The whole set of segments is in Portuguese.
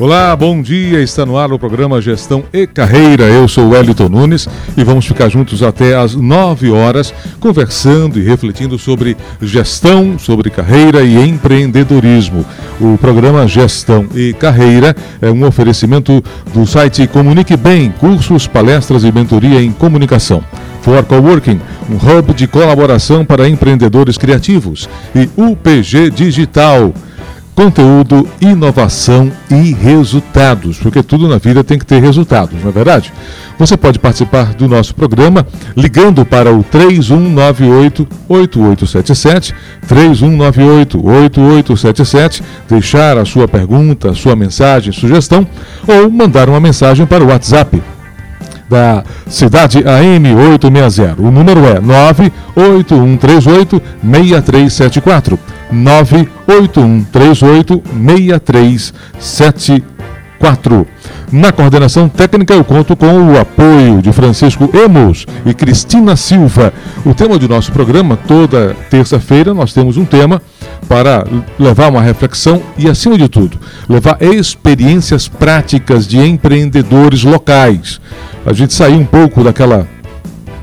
Olá, bom dia. Está no ar o programa Gestão e Carreira. Eu sou Wellington Nunes e vamos ficar juntos até às 9 horas, conversando e refletindo sobre gestão, sobre carreira e empreendedorismo. O programa Gestão e Carreira é um oferecimento do site Comunique Bem, cursos, palestras e mentoria em comunicação. For Coworking, um hub de colaboração para empreendedores criativos. E UPG Digital conteúdo, inovação e resultados, porque tudo na vida tem que ter resultados, não é verdade? Você pode participar do nosso programa ligando para o 3198-8877, 3198-8877, deixar a sua pergunta, sua mensagem, sugestão ou mandar uma mensagem para o WhatsApp da cidade AM 860. O número é 98138 6374. 98138 6374. Na coordenação técnica, eu conto com o apoio de Francisco Emos e Cristina Silva. O tema do nosso programa, toda terça-feira, nós temos um tema para levar uma reflexão e, acima de tudo, levar experiências práticas de empreendedores locais. A gente sair um pouco daquela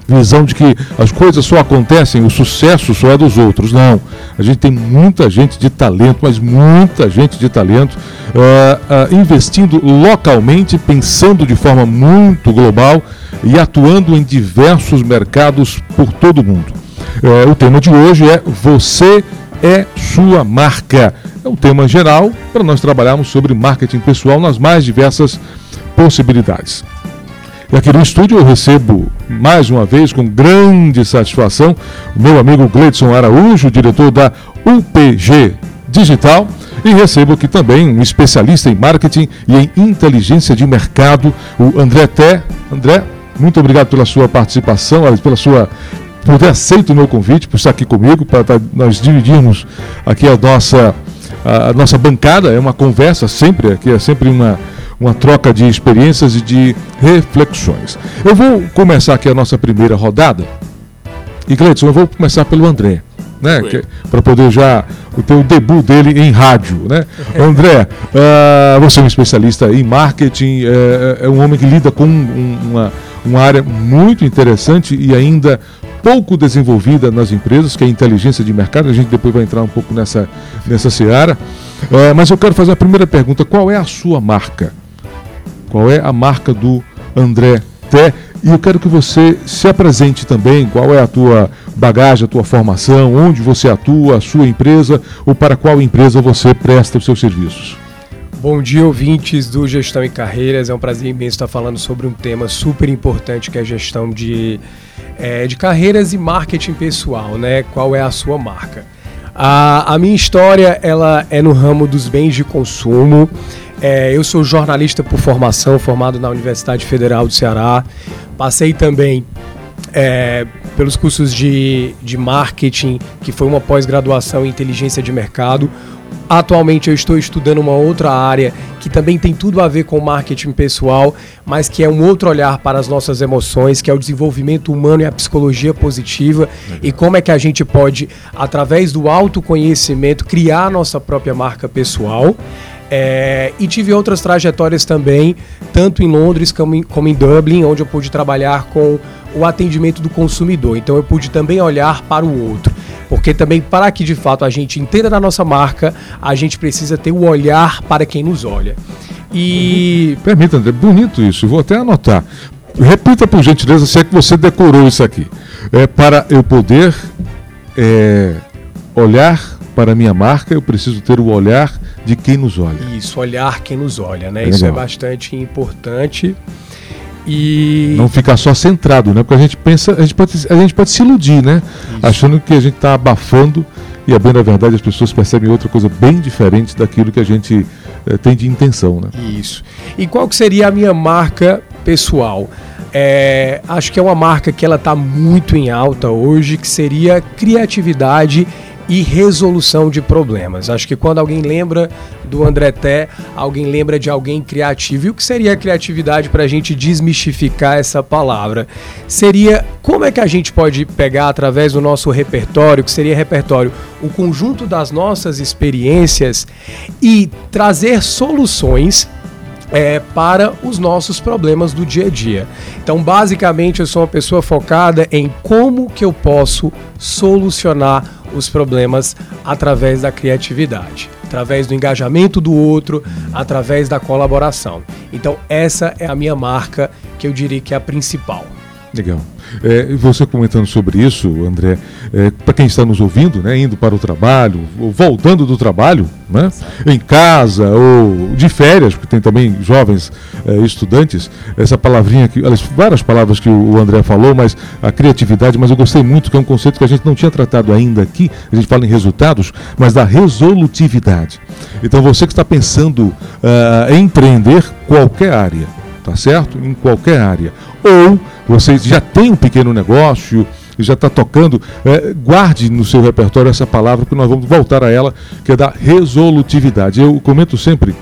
visão de que as coisas só acontecem, o sucesso só é dos outros. Não. A gente tem muita gente de talento, mas muita gente de talento uh, uh, investindo localmente, pensando de forma muito global e atuando em diversos mercados por todo o mundo. Uh, o tema de hoje é Você é sua marca. É um tema geral para nós trabalharmos sobre marketing pessoal nas mais diversas possibilidades. E aqui no estúdio eu recebo mais uma vez com grande satisfação o meu amigo Gleidson Araújo, diretor da UPG Digital, e recebo aqui também um especialista em marketing e em inteligência de mercado, o André Té. André, muito obrigado pela sua participação, pela sua por ter aceito o meu convite, por estar aqui comigo, para nós dividirmos aqui a nossa, a nossa bancada. É uma conversa sempre, aqui é sempre uma, uma troca de experiências e de reflexões. Eu vou começar aqui a nossa primeira rodada. E Gleidson, eu vou começar pelo André. Né, é para poder já ter o debut dele em rádio. Né? André, uh, você é um especialista em marketing, é, é um homem que lida com um, uma, uma área muito interessante e ainda pouco desenvolvida nas empresas, que é a inteligência de mercado. A gente depois vai entrar um pouco nessa, nessa seara. É, mas eu quero fazer a primeira pergunta: qual é a sua marca? Qual é a marca do André Té? E eu quero que você se apresente também. Qual é a tua bagagem, a tua formação, onde você atua, a sua empresa ou para qual empresa você presta os seus serviços? Bom dia, ouvintes do Gestão e Carreiras. É um prazer imenso estar falando sobre um tema super importante que é a gestão de, é, de carreiras e marketing pessoal, né? Qual é a sua marca? A, a minha história ela é no ramo dos bens de consumo. É, eu sou jornalista por formação, formado na Universidade Federal do Ceará. Passei também é, pelos cursos de, de marketing, que foi uma pós-graduação em inteligência de mercado. Atualmente eu estou estudando uma outra área que também tem tudo a ver com marketing pessoal, mas que é um outro olhar para as nossas emoções, que é o desenvolvimento humano e a psicologia positiva e como é que a gente pode, através do autoconhecimento, criar a nossa própria marca pessoal. É, e tive outras trajetórias também, tanto em Londres como em, como em Dublin, onde eu pude trabalhar com o atendimento do consumidor. Então eu pude também olhar para o outro. Porque também, para que de fato a gente entenda da nossa marca, a gente precisa ter o olhar para quem nos olha. E. Permita, André, bonito isso, vou até anotar. Repita por gentileza se é que você decorou isso aqui. É, para eu poder é, olhar para a minha marca, eu preciso ter o olhar de quem nos olha. Isso, olhar quem nos olha, né? É isso é bastante importante. E... Não ficar só centrado, né? Porque a gente pensa, a gente pode, a gente pode se iludir, né? Isso. Achando que a gente está abafando e, a bem na verdade, as pessoas percebem outra coisa bem diferente daquilo que a gente eh, tem de intenção, né? Isso. E qual que seria a minha marca pessoal? É, acho que é uma marca que ela está muito em alta hoje, que seria criatividade e resolução de problemas. Acho que quando alguém lembra do André Té, alguém lembra de alguém criativo. E o que seria a criatividade para a gente desmistificar essa palavra? Seria como é que a gente pode pegar através do nosso repertório, que seria repertório, o conjunto das nossas experiências e trazer soluções é, para os nossos problemas do dia a dia. Então, basicamente, eu sou uma pessoa focada em como que eu posso solucionar os problemas através da criatividade, através do engajamento do outro, através da colaboração. Então, essa é a minha marca que eu diria que é a principal. Legal. É, você comentando sobre isso, André, é, para quem está nos ouvindo, né, indo para o trabalho, voltando do trabalho, né, em casa ou de férias, porque tem também jovens é, estudantes, essa palavrinha, que, várias palavras que o André falou, mas a criatividade, mas eu gostei muito, que é um conceito que a gente não tinha tratado ainda aqui, a gente fala em resultados, mas da resolutividade. Então você que está pensando uh, em empreender qualquer área, tá certo? Em qualquer área. Ou você já tem um pequeno negócio e já está tocando, é, guarde no seu repertório essa palavra, que nós vamos voltar a ela, que é da resolutividade. Eu comento sempre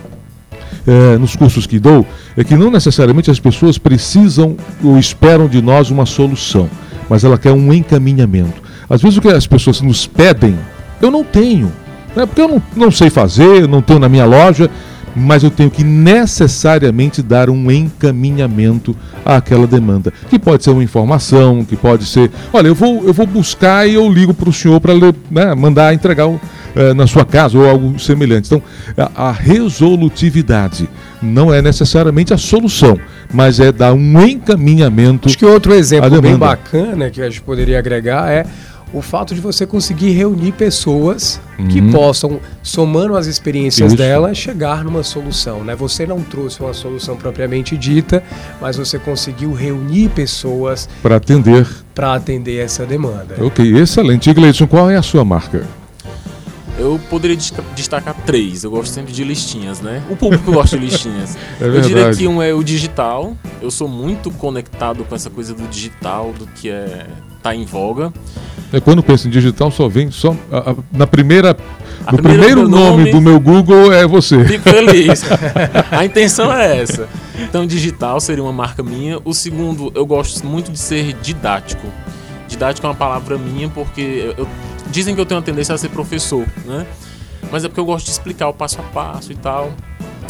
é, nos cursos que dou, é que não necessariamente as pessoas precisam ou esperam de nós uma solução, mas ela quer um encaminhamento. Às vezes o que as pessoas nos pedem, eu não tenho. Né? Porque eu não, não sei fazer, não tenho na minha loja, mas eu tenho que necessariamente dar um encaminhamento àquela demanda, que pode ser uma informação, que pode ser, olha, eu vou, eu vou buscar e eu ligo para o senhor para né, mandar entregar eh, na sua casa ou algo semelhante. Então, a, a resolutividade não é necessariamente a solução, mas é dar um encaminhamento. Acho que outro exemplo bem bacana que a gente poderia agregar é o fato de você conseguir reunir pessoas uhum. que possam, somando as experiências Isso. dela, chegar numa solução. Né? Você não trouxe uma solução propriamente dita, mas você conseguiu reunir pessoas para atender para atender essa demanda. Ok, excelente. Gleison, qual é a sua marca? Eu poderia destacar três. Eu gosto sempre de listinhas, né? O público gosta de listinhas. É eu diria que um é o digital. Eu sou muito conectado com essa coisa do digital, do que é tá em voga. É, quando penso em digital, só vem só a, a, na primeira. o primeiro nome, nome, do meu Google é você. Fico feliz. a intenção é essa. Então, digital seria uma marca minha. O segundo, eu gosto muito de ser didático. Didático é uma palavra minha porque eu, dizem que eu tenho uma tendência a ser professor, né? Mas é porque eu gosto de explicar o passo a passo e tal,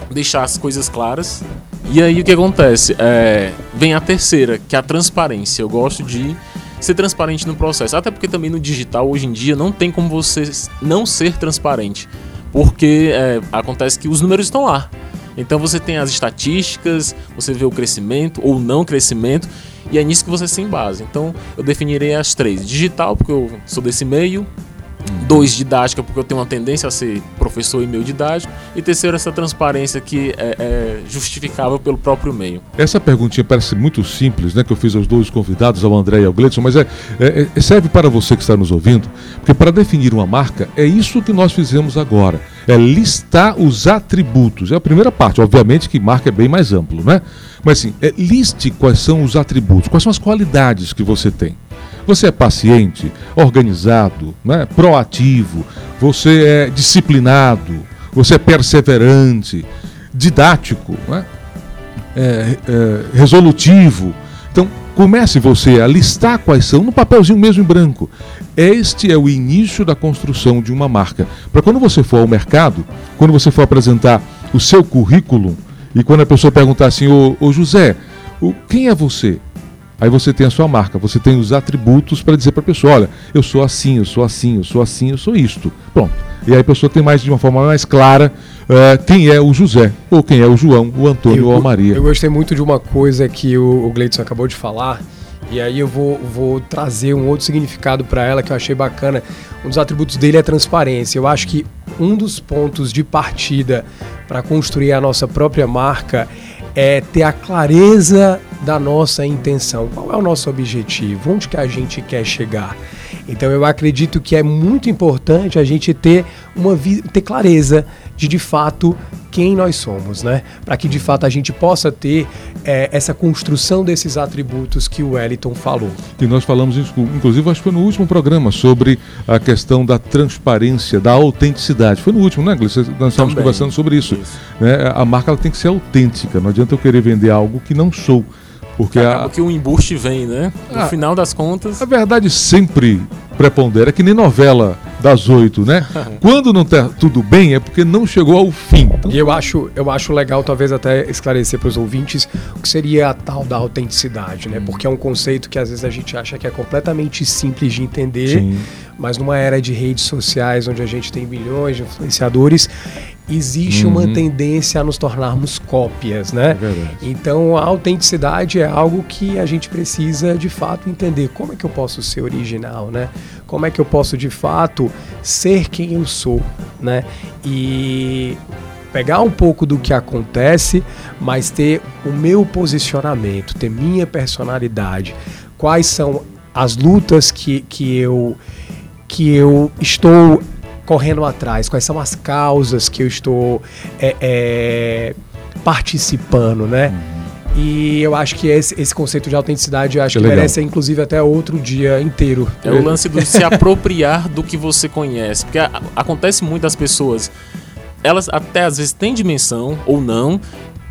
deixar as coisas claras. E aí o que acontece? É, vem a terceira, que é a transparência. Eu gosto de ser transparente no processo. Até porque também no digital, hoje em dia, não tem como você não ser transparente. Porque é, acontece que os números estão lá. Então você tem as estatísticas, você vê o crescimento ou não crescimento, e é nisso que você se embasa. Então eu definirei as três: digital, porque eu sou desse meio, Dois, didática, porque eu tenho uma tendência a ser professor e meio didático. E terceiro, essa transparência que é, é, justificável pelo próprio meio. Essa perguntinha parece muito simples, né? Que eu fiz aos dois convidados, ao André e ao Gleidson, mas é, é, é, serve para você que está nos ouvindo, porque para definir uma marca, é isso que nós fizemos agora. É listar os atributos. É a primeira parte, obviamente que marca é bem mais amplo, né? Mas assim, é, liste quais são os atributos, quais são as qualidades que você tem. Você é paciente, organizado, né? proativo, você é disciplinado, você é perseverante, didático, né? é, é, resolutivo. Então, comece você a listar quais são, no papelzinho mesmo em branco. Este é o início da construção de uma marca. Para quando você for ao mercado, quando você for apresentar o seu currículo, e quando a pessoa perguntar assim, ô, ô José, o, quem é você? Aí você tem a sua marca, você tem os atributos para dizer para a pessoa: olha, eu sou assim, eu sou assim, eu sou assim, eu sou isto. Pronto. E aí a pessoa tem mais de uma forma mais clara uh, quem é o José, ou quem é o João, o Antônio eu, ou a Maria. Eu gostei muito de uma coisa que o, o Gleidson acabou de falar, e aí eu vou, vou trazer um outro significado para ela que eu achei bacana. Um dos atributos dele é transparência. Eu acho que um dos pontos de partida para construir a nossa própria marca é ter a clareza da nossa intenção. Qual é o nosso objetivo? Onde que a gente quer chegar? Então eu acredito que é muito importante a gente ter uma ter clareza de de fato quem nós somos, né? Para que de fato a gente possa ter é, essa construção desses atributos que o Wellington falou. E nós falamos, inclusive, acho que foi no último programa, sobre a questão da transparência, da autenticidade. Foi no último, né, Gleice? Nós estávamos conversando sobre isso. isso. Né? A marca ela tem que ser autêntica, não adianta eu querer vender algo que não sou. Porque Acaba a... que o embuste vem, né? No ah, final das contas. A verdade sempre prepondera, é que nem novela das oito, né? Quando não tá tudo bem é porque não chegou ao fim. Então... E eu acho, eu acho legal, talvez até esclarecer para os ouvintes o que seria a tal da autenticidade, né? Hum. Porque é um conceito que às vezes a gente acha que é completamente simples de entender, Sim. mas numa era de redes sociais onde a gente tem milhões de influenciadores, existe uhum. uma tendência a nos tornarmos cópias, né? É então a autenticidade é algo que a gente precisa de fato entender como é que eu posso ser original, né? Como é que eu posso de fato ser quem eu sou, né? E pegar um pouco do que acontece, mas ter o meu posicionamento, ter minha personalidade. Quais são as lutas que, que eu que eu estou correndo atrás? Quais são as causas que eu estou é, é, participando, né? E eu acho que esse, esse conceito de autenticidade acho que, que merece, inclusive, até outro dia inteiro. É o lance de se apropriar do que você conhece. Porque a, acontece muito das pessoas, elas até às vezes têm dimensão ou não,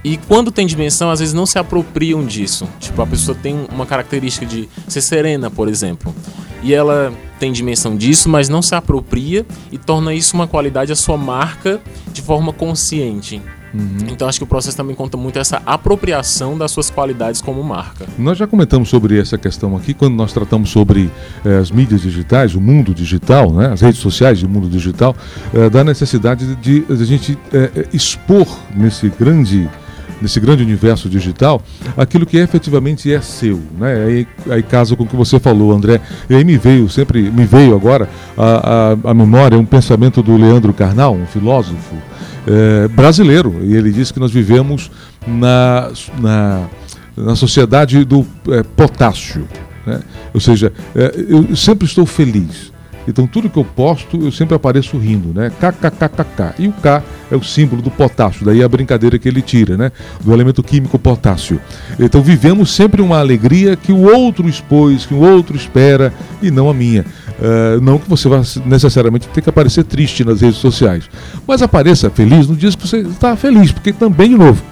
e quando tem dimensão, às vezes não se apropriam disso. Tipo, a pessoa tem uma característica de ser serena, por exemplo. E ela tem dimensão disso, mas não se apropria e torna isso uma qualidade, a sua marca, de forma consciente. Uhum. Então acho que o processo também conta muito essa apropriação das suas qualidades como marca. Nós já comentamos sobre essa questão aqui quando nós tratamos sobre eh, as mídias digitais, o mundo digital, né, as redes sociais e o mundo digital, eh, da necessidade de, de a gente eh, expor nesse grande nesse grande universo digital, aquilo que efetivamente é seu. Né? Aí, aí casa com o que você falou, André. E aí me veio, sempre me veio agora a, a, a memória, um pensamento do Leandro Carnal, um filósofo é, brasileiro. E ele disse que nós vivemos na, na, na sociedade do é, potássio. Né? Ou seja, é, eu sempre estou feliz. Então tudo que eu posto, eu sempre apareço rindo, né? KKKKK. E o K é o símbolo do potássio, daí a brincadeira que ele tira, né? Do elemento químico potássio. Então vivemos sempre uma alegria que o outro expôs, que o outro espera e não a minha. Uh, não que você vá necessariamente ter que aparecer triste nas redes sociais, mas apareça feliz no dia que você está feliz, porque também, de novo,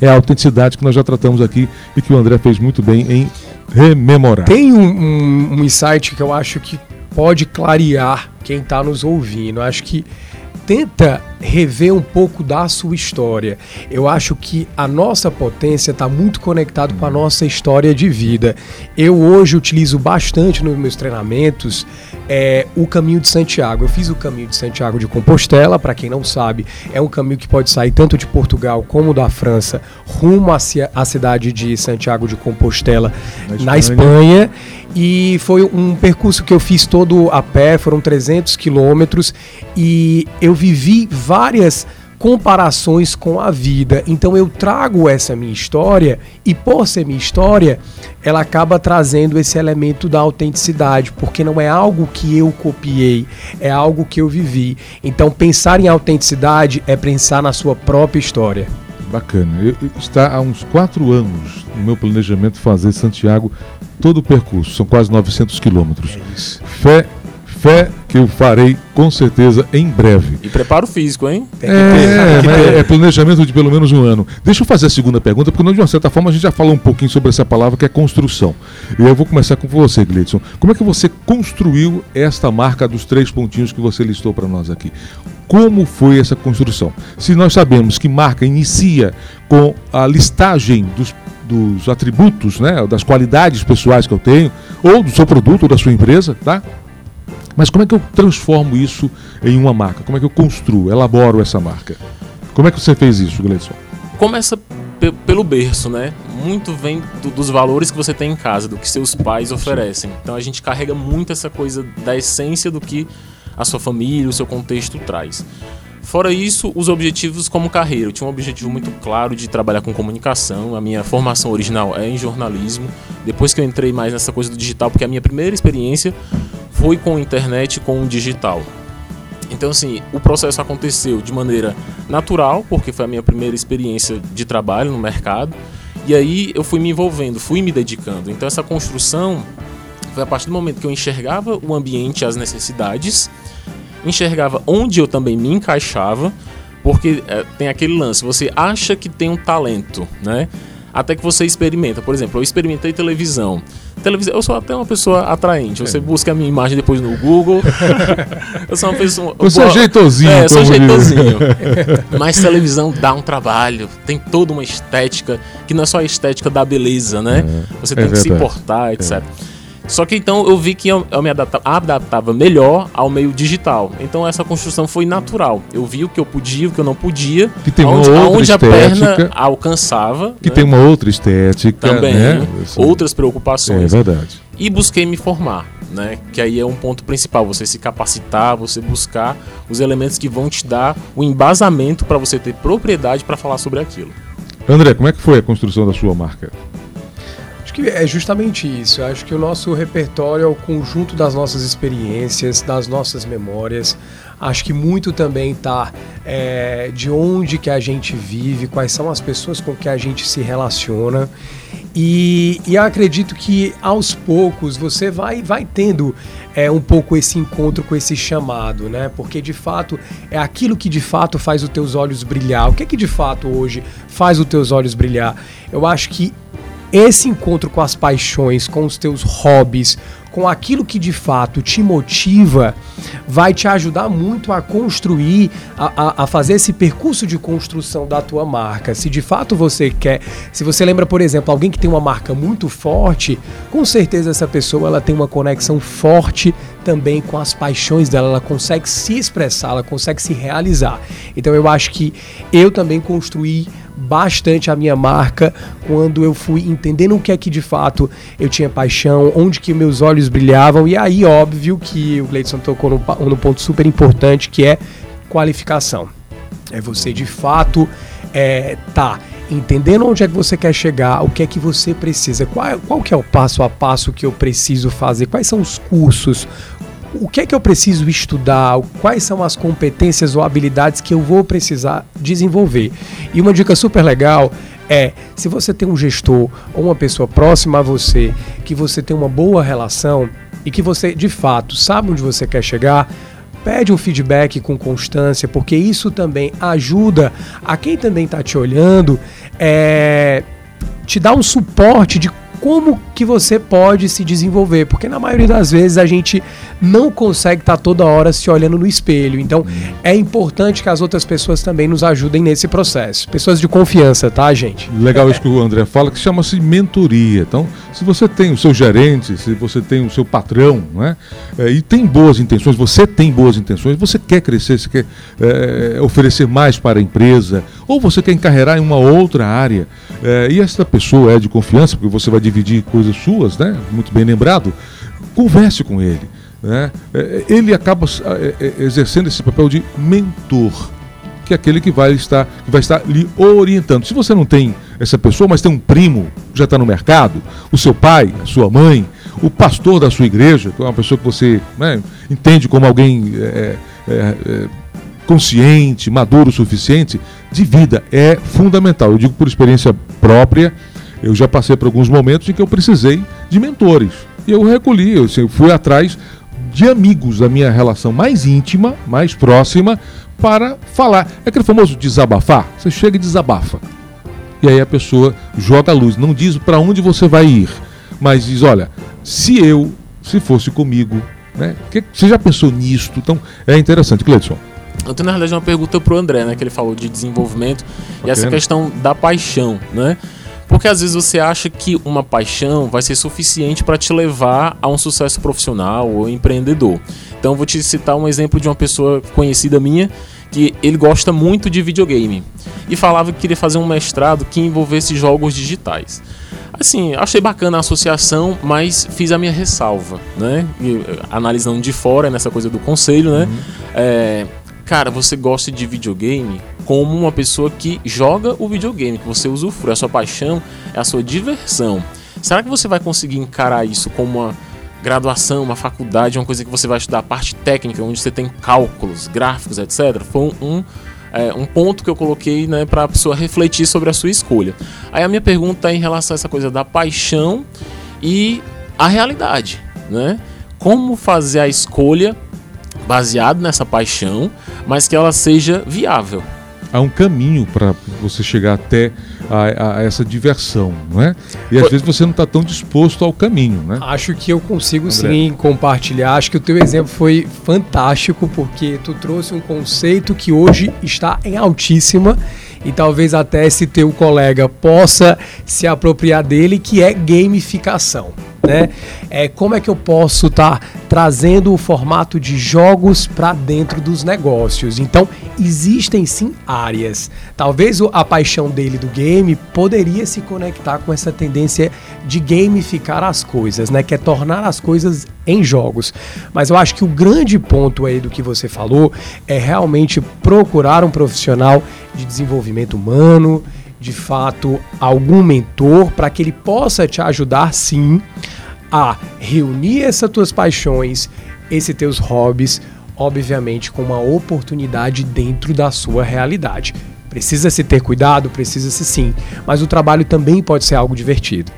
é a autenticidade que nós já tratamos aqui e que o André fez muito bem em rememorar. Tem um, um, um insight que eu acho que pode clarear quem está nos ouvindo. Acho que tenta rever um pouco da sua história. Eu acho que a nossa potência está muito conectado com a nossa história de vida. Eu hoje utilizo bastante nos meus treinamentos é, o caminho de Santiago. Eu fiz o caminho de Santiago de Compostela, para quem não sabe, é um caminho que pode sair tanto de Portugal como da França, rumo à cidade de Santiago de Compostela, na Espanha. Na Espanha e foi um percurso que eu fiz todo a pé, foram 300 quilômetros e eu vivi várias comparações com a vida. Então eu trago essa minha história e por ser minha história, ela acaba trazendo esse elemento da autenticidade, porque não é algo que eu copiei, é algo que eu vivi. Então pensar em autenticidade é pensar na sua própria história. Bacana. Eu, está há uns quatro anos no meu planejamento fazer Santiago todo o percurso, são quase 900 quilômetros. É fé, fé que eu farei com certeza em breve. E preparo físico, hein? É, é, é, planejamento de pelo menos um ano. Deixa eu fazer a segunda pergunta, porque de uma certa forma a gente já falou um pouquinho sobre essa palavra que é construção. E eu vou começar com você, Gleidson. Como é que você construiu esta marca dos três pontinhos que você listou para nós aqui? Como foi essa construção? Se nós sabemos que marca inicia com a listagem dos dos atributos, né, das qualidades pessoais que eu tenho, ou do seu produto ou da sua empresa, tá? Mas como é que eu transformo isso em uma marca? Como é que eu construo, elaboro essa marca? Como é que você fez isso, Gleison? Começa pelo berço, né? Muito vem do, dos valores que você tem em casa, do que seus pais oferecem. Então a gente carrega muito essa coisa da essência do que a sua família, o seu contexto traz. Fora isso, os objetivos como carreira. Eu tinha um objetivo muito claro de trabalhar com comunicação. A minha formação original é em jornalismo. Depois que eu entrei mais nessa coisa do digital, porque a minha primeira experiência foi com internet, com o digital. Então, assim, o processo aconteceu de maneira natural, porque foi a minha primeira experiência de trabalho no mercado. E aí eu fui me envolvendo, fui me dedicando. Então, essa construção foi a partir do momento que eu enxergava o ambiente, as necessidades enxergava onde eu também me encaixava, porque é, tem aquele lance, você acha que tem um talento, né? Até que você experimenta. Por exemplo, eu experimentei televisão. televisão. Eu sou até uma pessoa atraente. Você é. busca a minha imagem depois no Google. eu sou uma pessoa. Você é jeitosinho. É, sou jeitosinho. Mas televisão dá um trabalho, tem toda uma estética, que não é só a estética da beleza, né? É, Você tem é que se importar, etc. É. Só que então eu vi que eu, eu me adaptava, adaptava, melhor ao meio digital. Então essa construção foi natural. Eu vi o que eu podia, o que eu não podia. Que tem uma outra onde estética, a perna alcançava. Que né? tem uma outra estética. Também. Né? Outras preocupações. É verdade. E busquei me formar. Né? Que aí é um ponto principal, você se capacitar, você buscar os elementos que vão te dar o embasamento para você ter propriedade para falar sobre aquilo. André, como é que foi a construção da sua marca? Que é justamente isso. Eu acho que o nosso repertório é o conjunto das nossas experiências, das nossas memórias. Acho que muito também está é, de onde que a gente vive, quais são as pessoas com que a gente se relaciona. E, e acredito que aos poucos você vai, vai tendo é, um pouco esse encontro com esse chamado, né? Porque de fato é aquilo que de fato faz os teus olhos brilhar. O que é que de fato hoje faz os teus olhos brilhar? Eu acho que esse encontro com as paixões, com os teus hobbies, com aquilo que de fato te motiva, vai te ajudar muito a construir, a, a, a, fazer esse percurso de construção da tua marca. Se de fato você quer, se você lembra, por exemplo, alguém que tem uma marca muito forte, com certeza essa pessoa ela tem uma conexão forte também com as paixões dela, ela consegue se expressar, ela consegue se realizar. Então eu acho que eu também construí bastante a minha marca quando eu fui entendendo o que é que de fato eu tinha paixão, onde que meus olhos brilhavam e aí óbvio que o Gleidson tocou no, no ponto super importante que é qualificação. É você de fato é, tá entendendo onde é que você quer chegar, o que é que você precisa, qual, qual que é o passo a passo que eu preciso fazer, quais são os cursos, o que é que eu preciso estudar, quais são as competências ou habilidades que eu vou precisar desenvolver. E uma dica super legal é, se você tem um gestor ou uma pessoa próxima a você, que você tem uma boa relação e que você de fato sabe onde você quer chegar, pede um feedback com constância, porque isso também ajuda a quem também está te olhando, é, te dá um suporte de como que você pode se desenvolver, porque na maioria das vezes a gente não consegue estar tá toda hora se olhando no espelho. Então é importante que as outras pessoas também nos ajudem nesse processo. Pessoas de confiança, tá, gente? Legal isso que o André fala, que chama-se mentoria. Então, se você tem o seu gerente, se você tem o seu patrão, né, é, e tem boas intenções, você tem boas intenções, você quer crescer, você quer é, oferecer mais para a empresa, ou você quer encarregar em uma outra área, é, e essa pessoa é de confiança, porque você vai dividir coisas suas, né? Muito bem lembrado. Converse com ele. Né? É, ele acaba é, é, exercendo esse papel de mentor, que é aquele que vai estar, que vai estar lhe orientando. Se você não tem essa pessoa, mas tem um primo que já está no mercado, o seu pai, a sua mãe, o pastor da sua igreja, que é uma pessoa que você né, entende como alguém é, é, é, consciente, maduro o suficiente, de vida, é fundamental. Eu digo por experiência própria eu já passei por alguns momentos em que eu precisei de mentores. E eu recolhi, eu, fui atrás de amigos da minha relação mais íntima, mais próxima, para falar. É aquele famoso desabafar. Você chega e desabafa. E aí a pessoa joga a luz. Não diz para onde você vai ir, mas diz: olha, se eu, se fosse comigo, né? Você já pensou nisto? Então é interessante, Cleiton. Eu tenho, na realidade, uma pergunta para o André, né? Que ele falou de desenvolvimento e essa questão da paixão, né? Porque às vezes você acha que uma paixão vai ser suficiente para te levar a um sucesso profissional ou empreendedor. Então eu vou te citar um exemplo de uma pessoa conhecida minha que ele gosta muito de videogame e falava que queria fazer um mestrado que envolvesse jogos digitais. Assim, achei bacana a associação, mas fiz a minha ressalva, né? E, analisando de fora nessa coisa do conselho, né? Uhum. É, cara, você gosta de videogame como uma pessoa que joga o videogame, que você usufrui, a sua paixão é a sua diversão. Será que você vai conseguir encarar isso como uma graduação, uma faculdade, uma coisa que você vai estudar a parte técnica, onde você tem cálculos, gráficos, etc? Foi um, é, um ponto que eu coloquei né, para a pessoa refletir sobre a sua escolha. Aí a minha pergunta é em relação a essa coisa da paixão e a realidade, né? Como fazer a escolha baseado nessa paixão, mas que ela seja viável. há um caminho para você chegar até a, a, essa diversão, não é? E às vezes você não está tão disposto ao caminho, né? Acho que eu consigo André. sim compartilhar. Acho que o teu exemplo foi fantástico porque tu trouxe um conceito que hoje está em altíssima e talvez até esse teu colega possa se apropriar dele, que é gamificação né? É, como é que eu posso estar tá trazendo o formato de jogos para dentro dos negócios? Então, existem sim áreas. Talvez a paixão dele do game poderia se conectar com essa tendência de gamificar as coisas, né? Que é tornar as coisas em jogos. Mas eu acho que o grande ponto aí do que você falou é realmente procurar um profissional de desenvolvimento humano, de fato algum mentor para que ele possa te ajudar sim a reunir essas tuas paixões, esses teus hobbies, obviamente com uma oportunidade dentro da sua realidade. Precisa se ter cuidado, precisa se sim, mas o trabalho também pode ser algo divertido.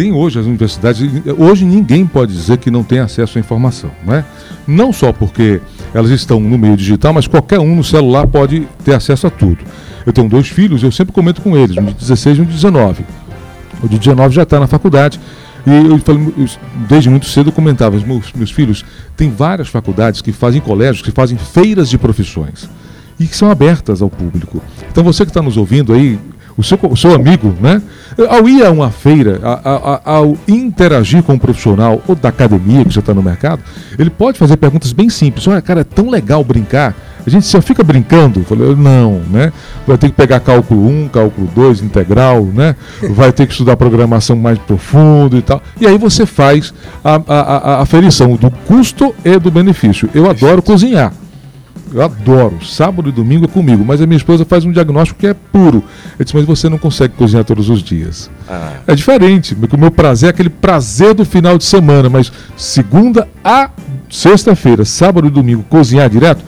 Tem hoje as universidades, hoje ninguém pode dizer que não tem acesso à informação, não é? Não só porque elas estão no meio digital, mas qualquer um no celular pode ter acesso a tudo. Eu tenho dois filhos, eu sempre comento com eles, um de 16 e um de 19. O de 19 já está na faculdade. E eu, eu, desde muito cedo eu comentava, meus, meus filhos, tem várias faculdades que fazem colégios, que fazem feiras de profissões e que são abertas ao público. Então você que está nos ouvindo aí, o seu, o seu amigo, né? Ao ir a uma feira, a, a, ao interagir com um profissional ou da academia que já está no mercado, ele pode fazer perguntas bem simples. Olha, cara, é tão legal brincar. A gente só fica brincando. Falei, não, né? Vai ter que pegar cálculo 1, cálculo 2, integral, né? Vai ter que estudar programação mais profundo e tal. E aí você faz a, a, a aferição do custo e do benefício. Eu adoro cozinhar. Eu adoro. Sábado e domingo é comigo. Mas a minha esposa faz um diagnóstico que é puro. Eu disse, mas você não consegue cozinhar todos os dias. Ah. É diferente. O meu prazer é aquele prazer do final de semana. Mas segunda a sexta-feira, sábado e domingo, cozinhar direto,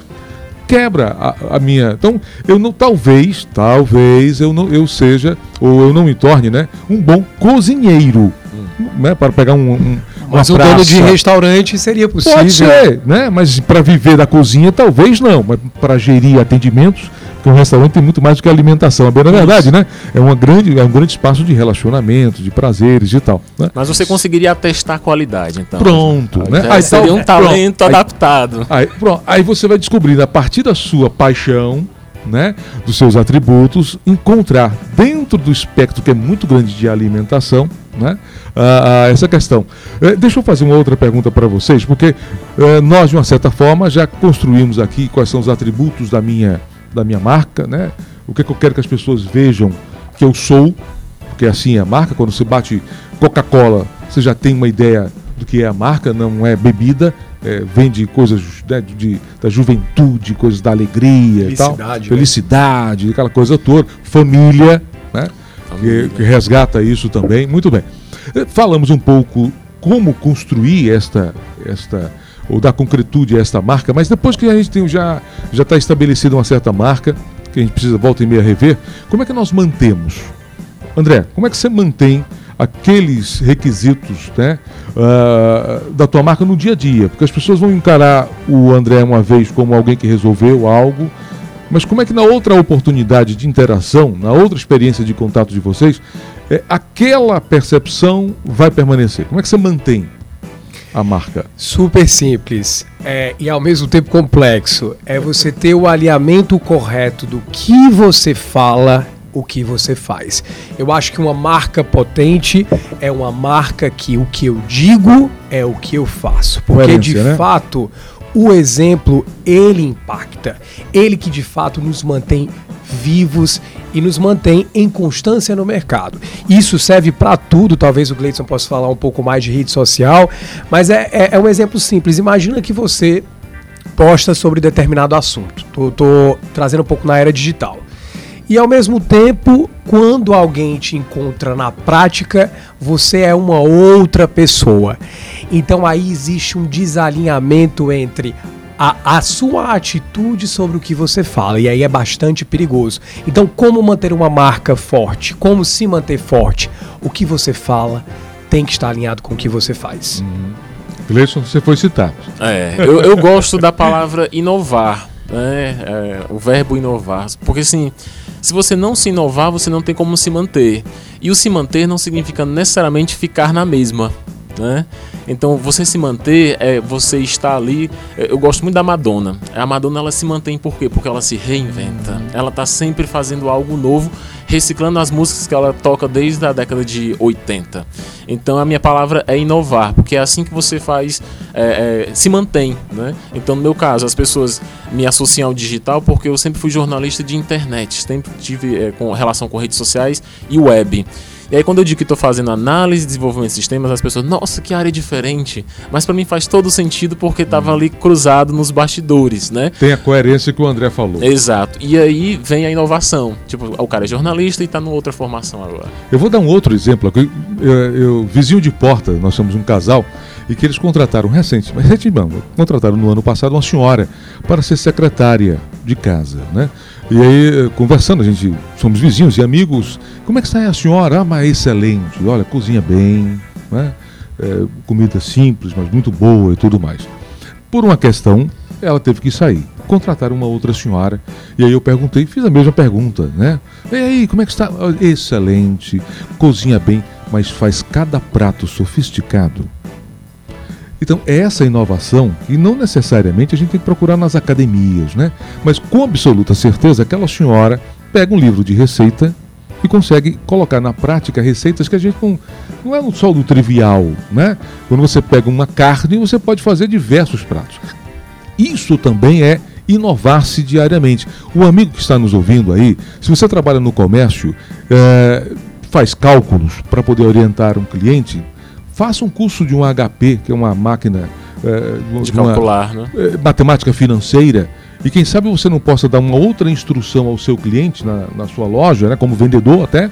quebra a, a, minha. Então, eu não, talvez, talvez eu não eu seja, ou eu não me torne, né, um bom cozinheiro. Né, para pegar um, um mas o dono de restaurante seria possível. Pode ser, né? Mas para viver da cozinha, talvez não. Mas para gerir atendimentos, porque um restaurante tem muito mais do que alimentação. É bem na verdade, né? É, uma grande, é um grande espaço de relacionamento, de prazeres e tal. Né? Mas você conseguiria atestar a qualidade, então. Pronto, né? Aí, seria então, um talento pronto, adaptado. Aí, pronto, aí você vai descobrindo, a partir da sua paixão, né, dos seus atributos, encontrar dentro do espectro que é muito grande de alimentação, né, essa questão. Uh, deixa eu fazer uma outra pergunta para vocês, porque uh, nós, de uma certa forma, já construímos aqui quais são os atributos da minha, da minha marca, né? o que, é que eu quero que as pessoas vejam que eu sou, porque assim é a marca, quando você bate Coca-Cola, você já tem uma ideia do que é a marca, não é bebida, é, vende coisas né, de, da juventude, coisas da alegria felicidade, e tal, né? felicidade, aquela coisa toda, família, né? que, que resgata isso também. Muito bem. Eh, falamos um pouco como construir esta, esta ou dar concretude a esta marca, mas depois que a gente tem, já já está estabelecida uma certa marca, que a gente precisa volta e meia rever, como é que nós mantemos? André, como é que você mantém aqueles requisitos né, uh, da tua marca no dia a dia? Porque as pessoas vão encarar o André uma vez como alguém que resolveu algo, mas como é que na outra oportunidade de interação, na outra experiência de contato de vocês, é, aquela percepção vai permanecer? Como é que você mantém a marca? Super simples é, e ao mesmo tempo complexo. É você ter o alinhamento correto do que você fala o que você faz. Eu acho que uma marca potente é uma marca que o que eu digo é o que eu faço. Porque de né? fato o exemplo ele impacta, ele que de fato nos mantém vivos e nos mantém em constância no mercado. Isso serve para tudo, talvez o Gleison possa falar um pouco mais de rede social, mas é, é, é um exemplo simples. Imagina que você posta sobre determinado assunto. Tô, tô trazendo um pouco na era digital. E ao mesmo tempo, quando alguém te encontra na prática, você é uma outra pessoa. Então aí existe um desalinhamento entre a, a, sua atitude sobre o que você fala, e aí é bastante perigoso. Então, como manter uma marca forte? Como se manter forte? O que você fala tem que estar alinhado com o que você faz. Uhum. Gleison, você foi citado. É, eu, eu gosto da palavra inovar né? É, o verbo inovar. Porque assim, se você não se inovar, você não tem como se manter. E o se manter não significa necessariamente ficar na mesma. Né? Então você se manter, é, você está ali. é, Eu gosto muito da Madonna. A Madonna ela se mantém por quê? Porque ela se reinventa. Ela está sempre fazendo algo novo, reciclando as músicas que ela toca desde a década de 80. Então a minha palavra é inovar, porque é assim que você faz, é, é, se mantém. Né? Então no meu caso, as pessoas me associam ao digital porque eu sempre fui jornalista de internet, sempre tive é, com relação com redes sociais e web. E aí quando eu digo que estou fazendo análise e desenvolvimento de sistemas, as pessoas, nossa, que área diferente. Mas para mim faz todo sentido porque estava ali cruzado nos bastidores, né? Tem a coerência que o André falou. Exato. E aí vem a inovação. Tipo, o cara é jornalista e está numa outra formação agora. Eu vou dar um outro exemplo. aqui. Eu, eu- vizinho de porta, nós somos um casal, e que eles contrataram recente, mas recentemente, contrataram no ano passado uma senhora para ser secretária de casa, né? E aí, eh, conversando, a gente somos vizinhos e amigos. Como é que está a senhora? Ah, mas excelente. Olha, cozinha bem, né? É, comida simples, mas muito boa e tudo mais. Por uma questão, ela teve que sair. Contrataram uma outra senhora. E aí eu perguntei, fiz a mesma pergunta, né? E aí, como é que está? "Ah, Excelente, cozinha bem, mas faz cada prato sofisticado. Então, essa inovação, e não necessariamente a gente tem que procurar nas academias, né? Mas com absoluta certeza, aquela senhora pega um livro de receita e consegue colocar na prática receitas que a gente não. Não é só do trivial, né? Quando você pega uma carne, você pode fazer diversos pratos. Isso também é inovar-se diariamente. O amigo que está nos ouvindo aí, se você trabalha no comércio, eh, faz cálculos para poder orientar um cliente, faça um curso de um HP, que é uma máquina eh, De uma- calcular, né? eh, matemática financeira e quem sabe você não possa dar uma outra instrução ao seu cliente na, na sua loja, né, como vendedor até,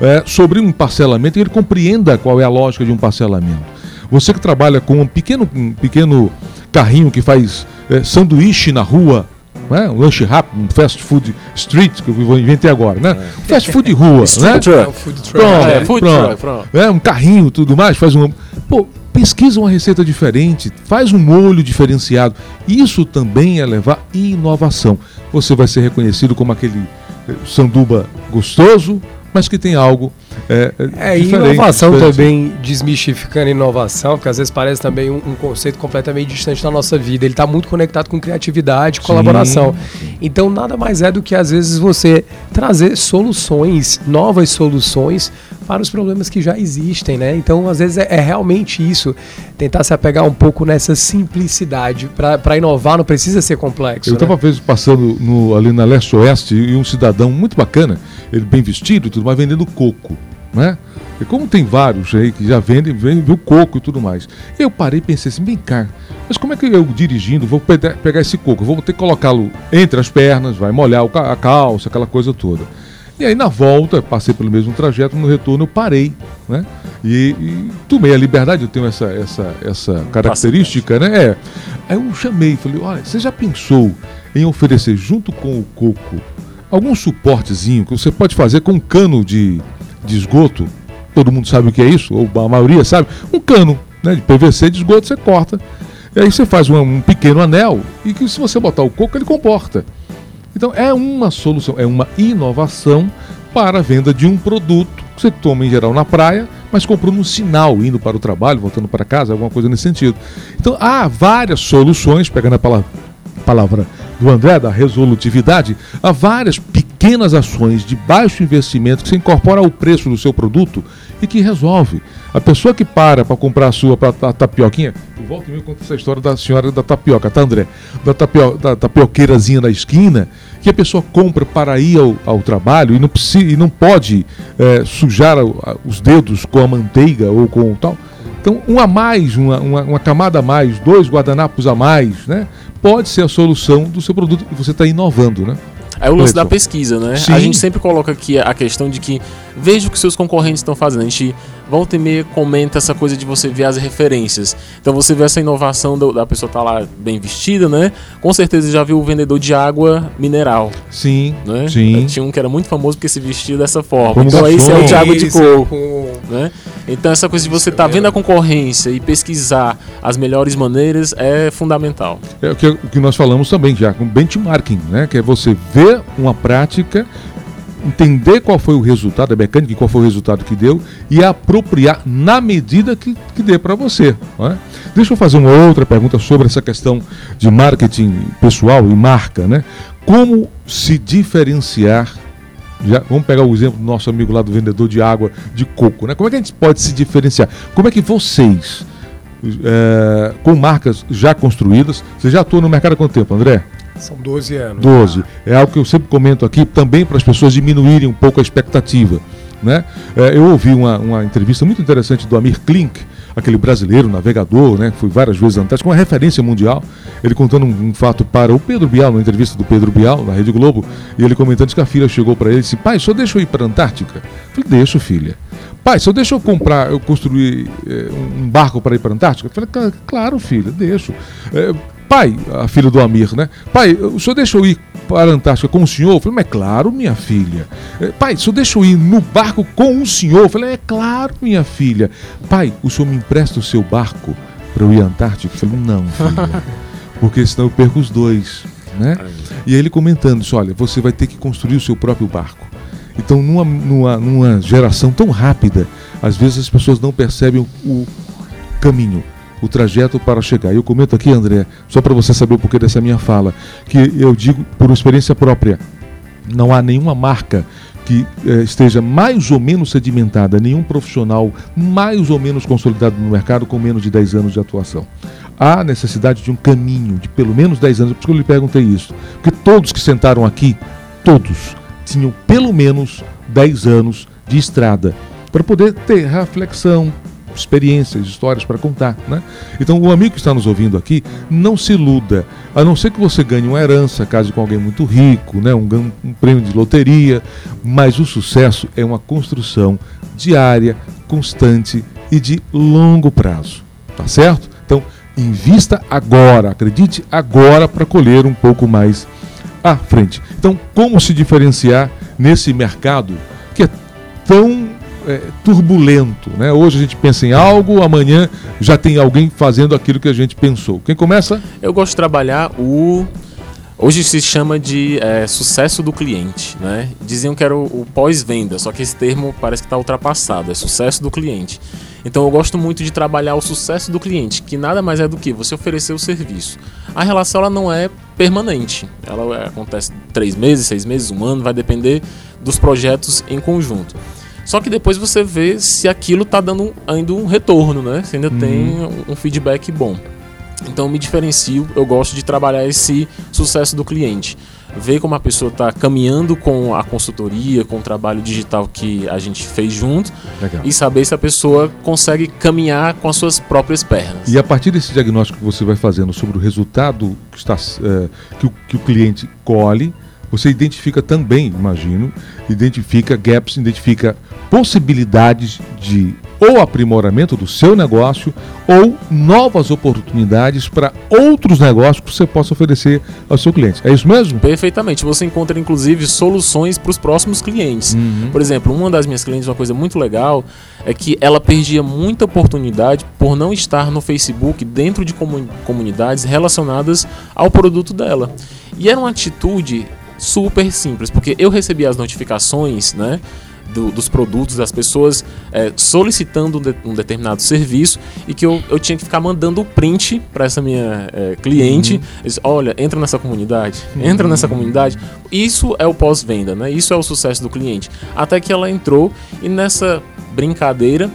eh, sobre um parcelamento e ele compreenda qual é a lógica de um parcelamento. Você que trabalha com um pequeno, um pequeno carrinho que faz sanduíche na rua, né, um lanche rápido, um fast food street, que eu inventei agora, né? Um fast food rua, né? É um truck. food truck. Pronto, É, food pronto. truck, pronto. É, um carrinho e tudo mais, faz um. Pô, pesquisa uma receita diferente, faz um molho diferenciado. Isso também é levar inovação. Você vai ser reconhecido como aquele eh, sanduba gostoso, mas que tem algo é, É, e diferente, inovação diferente. também, desmistificando inovação, que às vezes parece também um, um conceito completamente distante da nossa vida. Ele está muito conectado com criatividade, colaboração. Então, nada mais é do que, às vezes, você trazer soluções, novas soluções para os problemas que já existem, né? Então, às vezes, é, é realmente isso. Tentar se apegar um pouco nessa simplicidade. Para inovar, não precisa ser complexo. Eu né? estava vezes passando no- ali na Leste Oeste e um cidadão muito bacana, ele bem vestido e tudo mais, vendendo coco, né? E como tem vários aí que já vendem, vendem o coco e tudo mais. Eu parei e pensei assim, bem cá, mas como é que eu dirigindo vou pegar esse coco? Vou ter que colocá-lo entre as pernas, vai molhar a calça, aquela coisa toda. E aí na volta, passei pelo mesmo trajeto, no retorno eu parei, né? E, e tomei a liberdade, eu tenho essa, essa, essa característica, né? É. Aí eu chamei, falei, olha, você já pensou em oferecer junto com o coco algum suportezinho que você pode fazer com um cano de, de esgoto? Todo mundo sabe o que é isso, ou a maioria sabe. Um cano né, de PVC de esgoto você corta. E aí você faz um, um pequeno anel e que se você botar o coco ele comporta. Então é uma solução, é uma inovação para a venda de um produto que você toma em geral na praia, mas comprou num sinal, indo para o trabalho, voltando para casa, alguma coisa nesse sentido. Então há várias soluções, pegando a palavra, palavra do André, da resolutividade, há várias pequenas ações de baixo investimento que você incorpora ao preço do seu produto e que resolve. A pessoa que para para comprar a sua pra, a tapioquinha, eu volto e meio conto essa história da senhora da tapioca, tá André? Da, tapio, da tapioqueirazinha na esquina, que a pessoa compra para ir ao, ao trabalho e não, precisa, e não pode eh, sujar os dedos com a manteiga ou com o tal. Então, um a mais, uma, uma, uma camada a mais, dois guardanapos a mais, né? Pode ser a solução do seu produto e você está inovando, né? É o lance da pesquisa, né? Sim. A gente sempre coloca aqui a questão de que veja o que seus concorrentes estão fazendo. A gente volta e meia comenta essa coisa de você ver as referências. Então você vê essa inovação do, da pessoa estar tá lá bem vestida, né? Com certeza já viu o vendedor de água mineral. Sim, né? sim. Tinha um que era muito famoso porque se vestia dessa forma. Como então esse é o de água de coco. Né? Então essa coisa de você estar tá vendo a concorrência e pesquisar as melhores maneiras é fundamental. É o que, o que nós falamos também já, com benchmarking, né? Que é você ver uma prática, entender qual foi o resultado da mecânica e qual foi o resultado que deu e apropriar na medida que, que dê para você. é? Deixa eu fazer uma outra pergunta sobre essa questão de marketing pessoal e marca, né? Como se diferenciar? Já, vamos pegar o exemplo do nosso amigo lá do vendedor de água de coco, né? Como é que a gente pode se diferenciar? Como é que vocês é, com marcas já construídas. Você já atua no mercado há quanto tempo, André? São 12 anos. 12. É algo que eu sempre comento aqui, também para as pessoas diminuírem um pouco a expectativa. Né? É, eu ouvi uma, uma entrevista muito interessante do Amir Klink, aquele brasileiro, navegador, né, que foi várias vezes na Antártica, uma referência mundial. Ele contando um, um fato para o Pedro Bial, na entrevista do Pedro Bial, na Rede Globo, e ele comentando que a filha chegou para ele e disse: Pai, só deixa eu ir para a Antártica? Eu falei: Deixa, filha. Pai, só deixa eu comprar, eu construir eh, um barco para ir para a Antártica? Eu falei: "Cla- Claro, filha, deixo. Eh, pai, a filha do Amir, né? Pai, o senhor deixa eu ir para a Antártica com o senhor? Eu falei, mas é claro, minha filha. Eh, Pai, o senhor deixa eu ir no barco com o senhor? Eu falei, é claro, minha filha. Pai, o senhor me empresta o seu barco para eu ir à Antártica? Eu falei, não, filha. Porque senão eu perco os dois, né? E aí ele comentando isso, olha, você vai ter que construir o seu próprio barco. Então, numa, numa, numa geração tão rápida, às vezes as pessoas não percebem o, caminho, o trajeto para chegar. Eu comento aqui, André, só para você saber o porquê dessa minha fala, que eu digo por experiência própria, não há nenhuma marca que eh, esteja mais ou menos sedimentada, nenhum profissional mais ou menos consolidado no mercado com menos de 10 anos de atuação. Há necessidade de um caminho de pelo menos 10 anos, por isso que eu lhe perguntei isso. Porque todos que sentaram aqui, todos, tinham pelo menos 10 anos de estrada para poder ter reflexão, experiências, histórias para contar. Né? Então, o amigo que está nos ouvindo aqui, não se iluda, a não ser que você ganhe uma herança, case com alguém muito rico, né? um, um prêmio de loteria, mas o sucesso é uma construção diária, constante e de longo prazo. Tá certo? Então, invista agora, acredite agora para colher um pouco mais à frente. Então, como se diferenciar nesse mercado que é tão é, turbulento, né? Hoje a gente pensa em algo, amanhã já tem alguém fazendo aquilo que a gente pensou. Quem começa? Eu gosto de trabalhar o. Hoje se chama de é, sucesso do cliente, né? Diziam que era o, o pós-venda, só que esse termo parece que está ultrapassado, é sucesso do cliente. Então eu gosto muito de trabalhar o sucesso do cliente, que nada mais é do que você oferecer o serviço. A relação ela não é permanente, ela é, acontece três meses, seis meses, um ano, vai depender dos projetos em conjunto. Só que depois você vê se aquilo está dando ainda um retorno, né? Se ainda tem um- um feedback bom. Então eu me diferencio, eu gosto de trabalhar esse sucesso do cliente. Ver como a pessoa está caminhando com a consultoria, com o trabalho digital que a gente fez junto Legal. e saber se a pessoa consegue caminhar com as suas próprias pernas. E a partir desse diagnóstico que você vai fazendo sobre o resultado que, está, eh, que, o, que o cliente colhe, você identifica também, imagino, identifica gaps, identifica possibilidades de ou aprimoramento do seu negócio ou novas oportunidades para outros negócios que você possa oferecer ao seu cliente. É isso mesmo? Perfeitamente. Você encontra, inclusive, soluções para os próximos clientes. Uhum. Por exemplo, uma das minhas clientes, uma coisa muito legal, é que ela perdia muita oportunidade por não estar no Facebook dentro de comu- comunidades relacionadas ao produto dela. E era uma atitude super simples, porque eu recebia as notificações, né? Do- dos produtos das pessoas é, solicitando um, de- um determinado serviço e que eu, eu tinha que ficar mandando o print para essa minha é, cliente. Eles, Olha, entra nessa comunidade, entra nessa comunidade. Isso é o pós-venda, né? Isso é o sucesso do cliente. Até que ela entrou e nessa brincadeira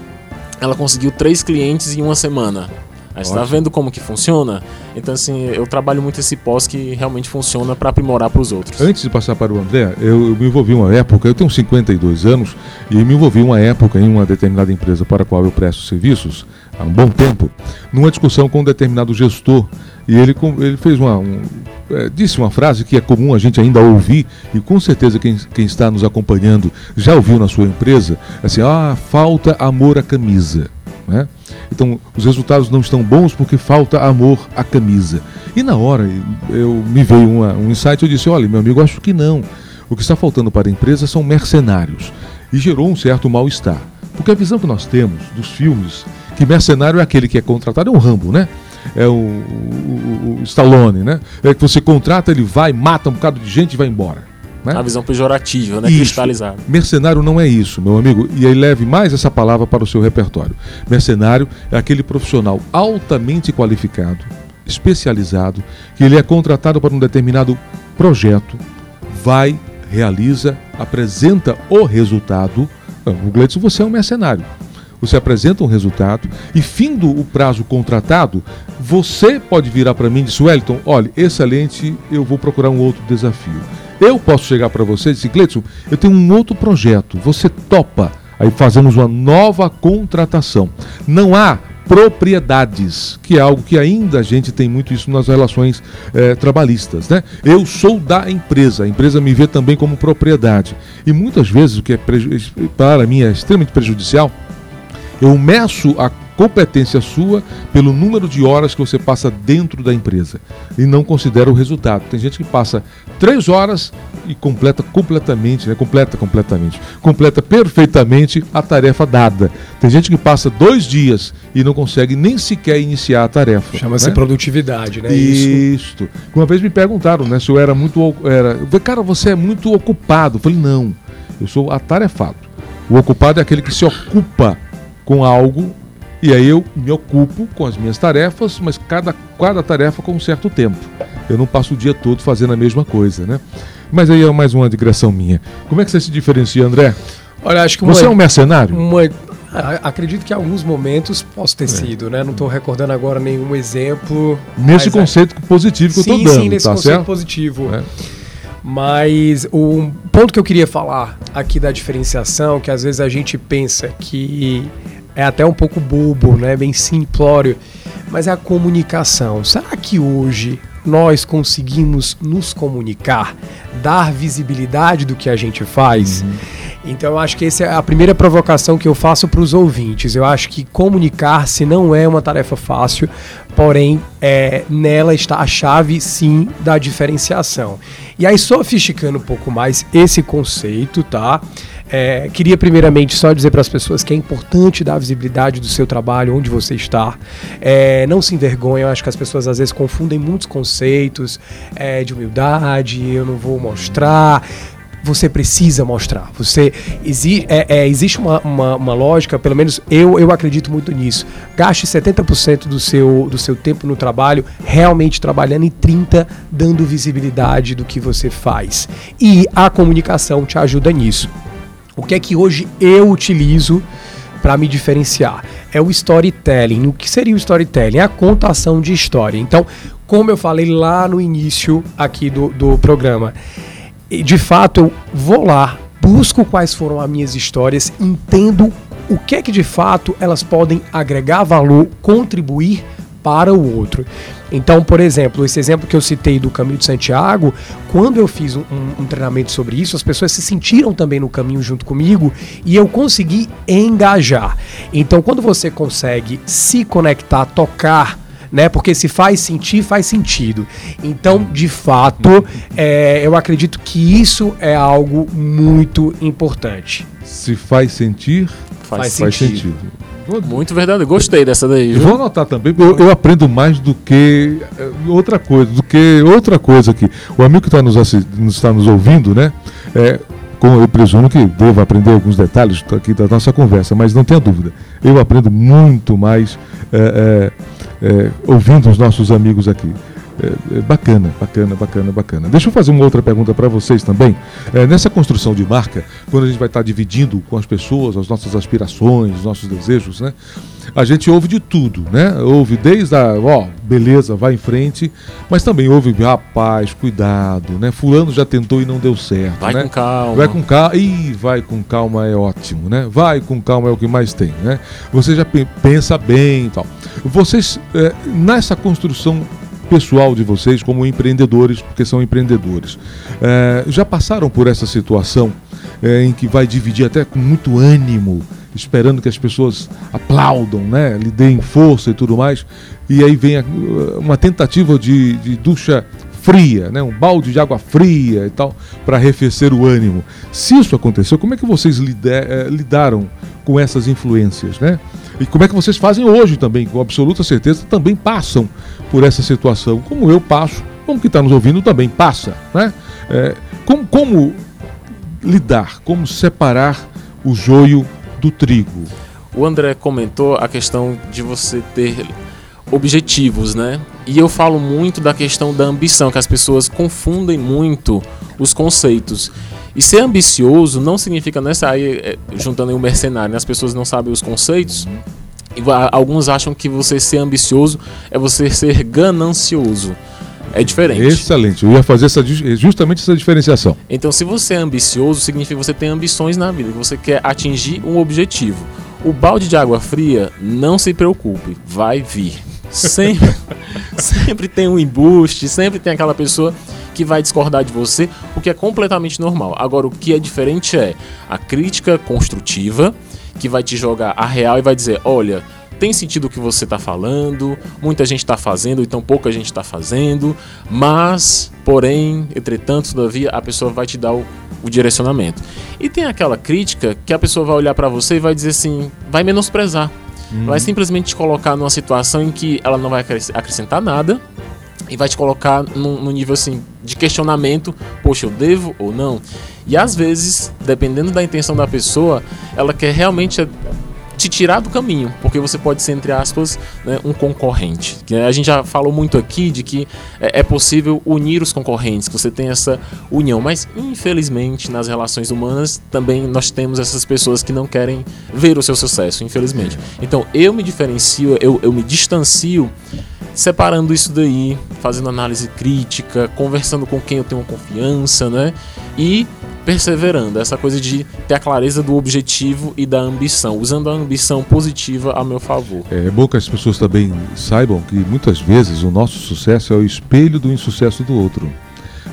ela conseguiu três clientes em uma semana. Aí você tá Ótimo. vendo como que funciona? Então, assim, eu trabalho muito esse pós que realmente funciona para aprimorar para os outros. Antes de passar para o André, eu, eu me envolvi uma época, eu tenho 52 anos, e me envolvi uma época em uma determinada empresa para a qual eu presto serviços, há um bom tempo, numa discussão com um determinado gestor. E ele, ele fez uma, um- é, disse uma frase que é comum a gente ainda ouvir, e com certeza quem, quem está nos acompanhando já ouviu na sua empresa, assim, ah, falta amor à camisa. Né? Então, os resultados não estão bons porque falta amor à camisa. E na hora, eu me veio uma, um insight, eu disse, olha, meu amigo, acho que não. O que está faltando para a empresa são mercenários. E gerou um certo mal-estar. Porque a visão que nós temos dos filmes, que mercenário é aquele que é contratado, é um Rambo, né? É o, o, o Stallone, né? É que você contrata, ele vai, mata um bocado de gente e vai embora. Né? A visão pejorativa, né? Isso. Cristalizada. Mercenário não é isso, meu amigo. E aí leve mais essa palavra para o seu repertório. Mercenário é aquele profissional altamente qualificado, especializado, que ele é contratado para um determinado projeto, vai, realiza, apresenta o resultado. O Gleidson, você é um mercenário. Você apresenta um resultado e, findo o prazo contratado, você pode virar para mim e dizer, Wellington, olha, excelente, eu vou procurar um outro desafio. Eu posso chegar para você e dizer, Gleidson, eu tenho um outro projeto, você topa? Aí fazemos uma nova contratação. Não há propriedades, que é algo que ainda a gente tem muito isso nas relações eh, trabalhistas. Né? Eu sou da empresa, a empresa me vê também como propriedade. E muitas vezes o que é para mim é extremamente prejudicial, eu meço a competência sua pelo número de horas que você passa dentro da empresa e não considera o resultado. Tem gente que passa três horas e completa completamente, né? Completa completamente, completa perfeitamente a tarefa dada. Tem gente que passa dois dias e não consegue nem sequer iniciar a tarefa. Chama-se né? produtividade, né? Isso. Uma vez me perguntaram, né, se eu era muito, era, cara, você é muito ocupado. Eu falei não, eu sou atarefado. O ocupado é aquele que se ocupa com algo e aí eu me ocupo com as minhas tarefas, mas cada, cada tarefa com um certo tempo. Eu não passo o dia todo fazendo a mesma coisa, né? Mas aí é mais uma digressão minha. Como é que você se diferencia, André? Olha, acho que Você é um mercenário? Uma, acredito que em alguns momentos posso ter é. sido, né? Não estou recordando agora nenhum exemplo. Nesse é conceito é... positivo que sim, eu estou dando, Sim, nesse tá conceito certo? positivo. É. Mas o ponto que eu queria falar aqui da diferenciação, que às vezes a gente pensa que é até um pouco bobo, né? Bem simplório, mas é a comunicação. Será que hoje nós conseguimos nos comunicar, dar visibilidade do que a gente faz? Uhum. Então eu acho que essa é a primeira provocação que eu faço para os ouvintes. Eu acho que comunicar-se não é uma tarefa fácil, porém é, nela está a chave sim da diferenciação. E aí sofisticando um pouco mais esse conceito, tá? É, queria primeiramente só dizer para as pessoas que é importante dar visibilidade do seu trabalho, onde você está. É, não se envergonhe, eu acho que as pessoas às vezes confundem muitos conceitos é, de humildade, eu não vou mostrar você precisa mostrar. Você exi é, é, existe uma, uma, uma, lógica, pelo menos eu, eu acredito muito nisso. Gaste 70% do seu, do seu tempo no trabalho realmente trabalhando e 30% dando visibilidade do que você faz. E a comunicação te ajuda nisso. O que é que hoje eu utilizo para me diferenciar? É o storytelling. O que seria o storytelling? É a contação de história. Então, como eu falei lá no início aqui do, do programa, de fato eu vou lá, busco quais foram as minhas histórias, entendo o que é que de fato elas podem agregar valor, contribuir para o outro. Então, por exemplo, esse exemplo que eu citei do Caminho de Santiago, quando eu fiz um, um, treinamento sobre isso, as pessoas se sentiram também no caminho junto comigo e eu consegui engajar. Então, quando você consegue se conectar, tocar, né? Porque se faz sentir, faz sentido. Então, de fato, é, eu acredito que isso é algo muito importante. Se faz sentir, faz, faz sentido. sentido. Muito verdade, gostei dessa daí. Viu? Vou anotar também, eu, eu, aprendo mais do que eh, outra coisa, do que outra coisa aqui. O amigo que está nos, está nos ouvindo, né? É, com, eu presumo que deva aprender alguns detalhes aqui da nossa conversa, mas não tenha dúvida. Eu aprendo muito mais é, é, é, ouvindo os nossos amigos aqui. É, é, bacana, bacana, bacana, bacana. Deixa eu fazer uma outra pergunta para vocês também. É, nessa construção de marca, quando a gente vai estar tá dividindo com as pessoas as nossas aspirações, os nossos desejos, né? A gente ouve de tudo, né? Ouve desde a, ó, beleza, vai em frente, mas também ouve, rapaz, cuidado, né? Fulano já tentou e não deu certo, vai né? com calma. Vai com calma. Ih, vai com calma é ótimo, né? Vai com calma é o que mais tem, né? Você já pensa bem e tal. Vocês, é, nessa construção pessoal de vocês como empreendedores, porque são empreendedores. É, já passaram por essa situação é, em que vai dividir até com muito ânimo, esperando que as pessoas aplaudam, né, lhe deem força e tudo mais, e aí vem a, uma tentativa de, de ducha fria, né? um balde de água fria e tal, para arrefecer o ânimo. Se isso aconteceu, como é que vocês eh, lidaram com essas influências? Né? E como é que vocês fazem hoje também, com absoluta certeza, também passam por essa situação, como eu passo, como que está nos ouvindo também passa. Né? É, como, como lidar, como separar o joio do trigo? O André comentou a questão de você ter objetivos, né? E eu falo muito da questão da ambição, que as pessoas confundem muito os conceitos. E ser ambicioso não significa nessa aí, é, juntando aí o mercenário, né? as pessoas não sabem os conceitos. Alguns acham que você ser ambicioso é você ser ganancioso. É diferente. Excelente. Eu ia fazer essa, justamente essa diferenciação. Então, se você é ambicioso, significa que você tem ambições na vida, que você quer atingir um objetivo. O balde de água fria, não se preocupe, vai vir. Sempre, sempre tem um embuste, sempre tem aquela pessoa que vai discordar de você, o que é completamente normal. Agora, o que é diferente é a crítica construtiva, que vai te jogar a real e vai dizer: olha, tem sentido o que você está falando, muita gente está fazendo, então pouca gente está fazendo, mas, porém, entretanto, todavia, a pessoa vai te dar o, o direcionamento. E tem aquela crítica que a pessoa vai olhar para você e vai dizer assim, vai menosprezar. Uhum. Vai simplesmente te colocar numa situação em que ela não vai acrescentar nada e vai te colocar num, num, nível assim de questionamento, poxa, eu devo ou não? E às vezes, dependendo da intenção da pessoa, ela quer realmente te tirar do caminho, porque você pode ser, entre aspas, né, um concorrente. A gente já falou muito aqui de que é, é possível unir os concorrentes, que você tem essa união, mas infelizmente nas relações humanas também nós temos essas pessoas que não querem ver o seu sucesso, infelizmente. Então eu me diferencio, eu, eu me distancio separando isso daí, fazendo análise crítica, conversando com quem eu tenho confiança, né? E perseverando, essa coisa de ter a clareza do objetivo e da ambição, usando a ambição positiva a meu favor. É, bom que as pessoas também saibam que muitas vezes o nosso sucesso é o espelho do insucesso do outro.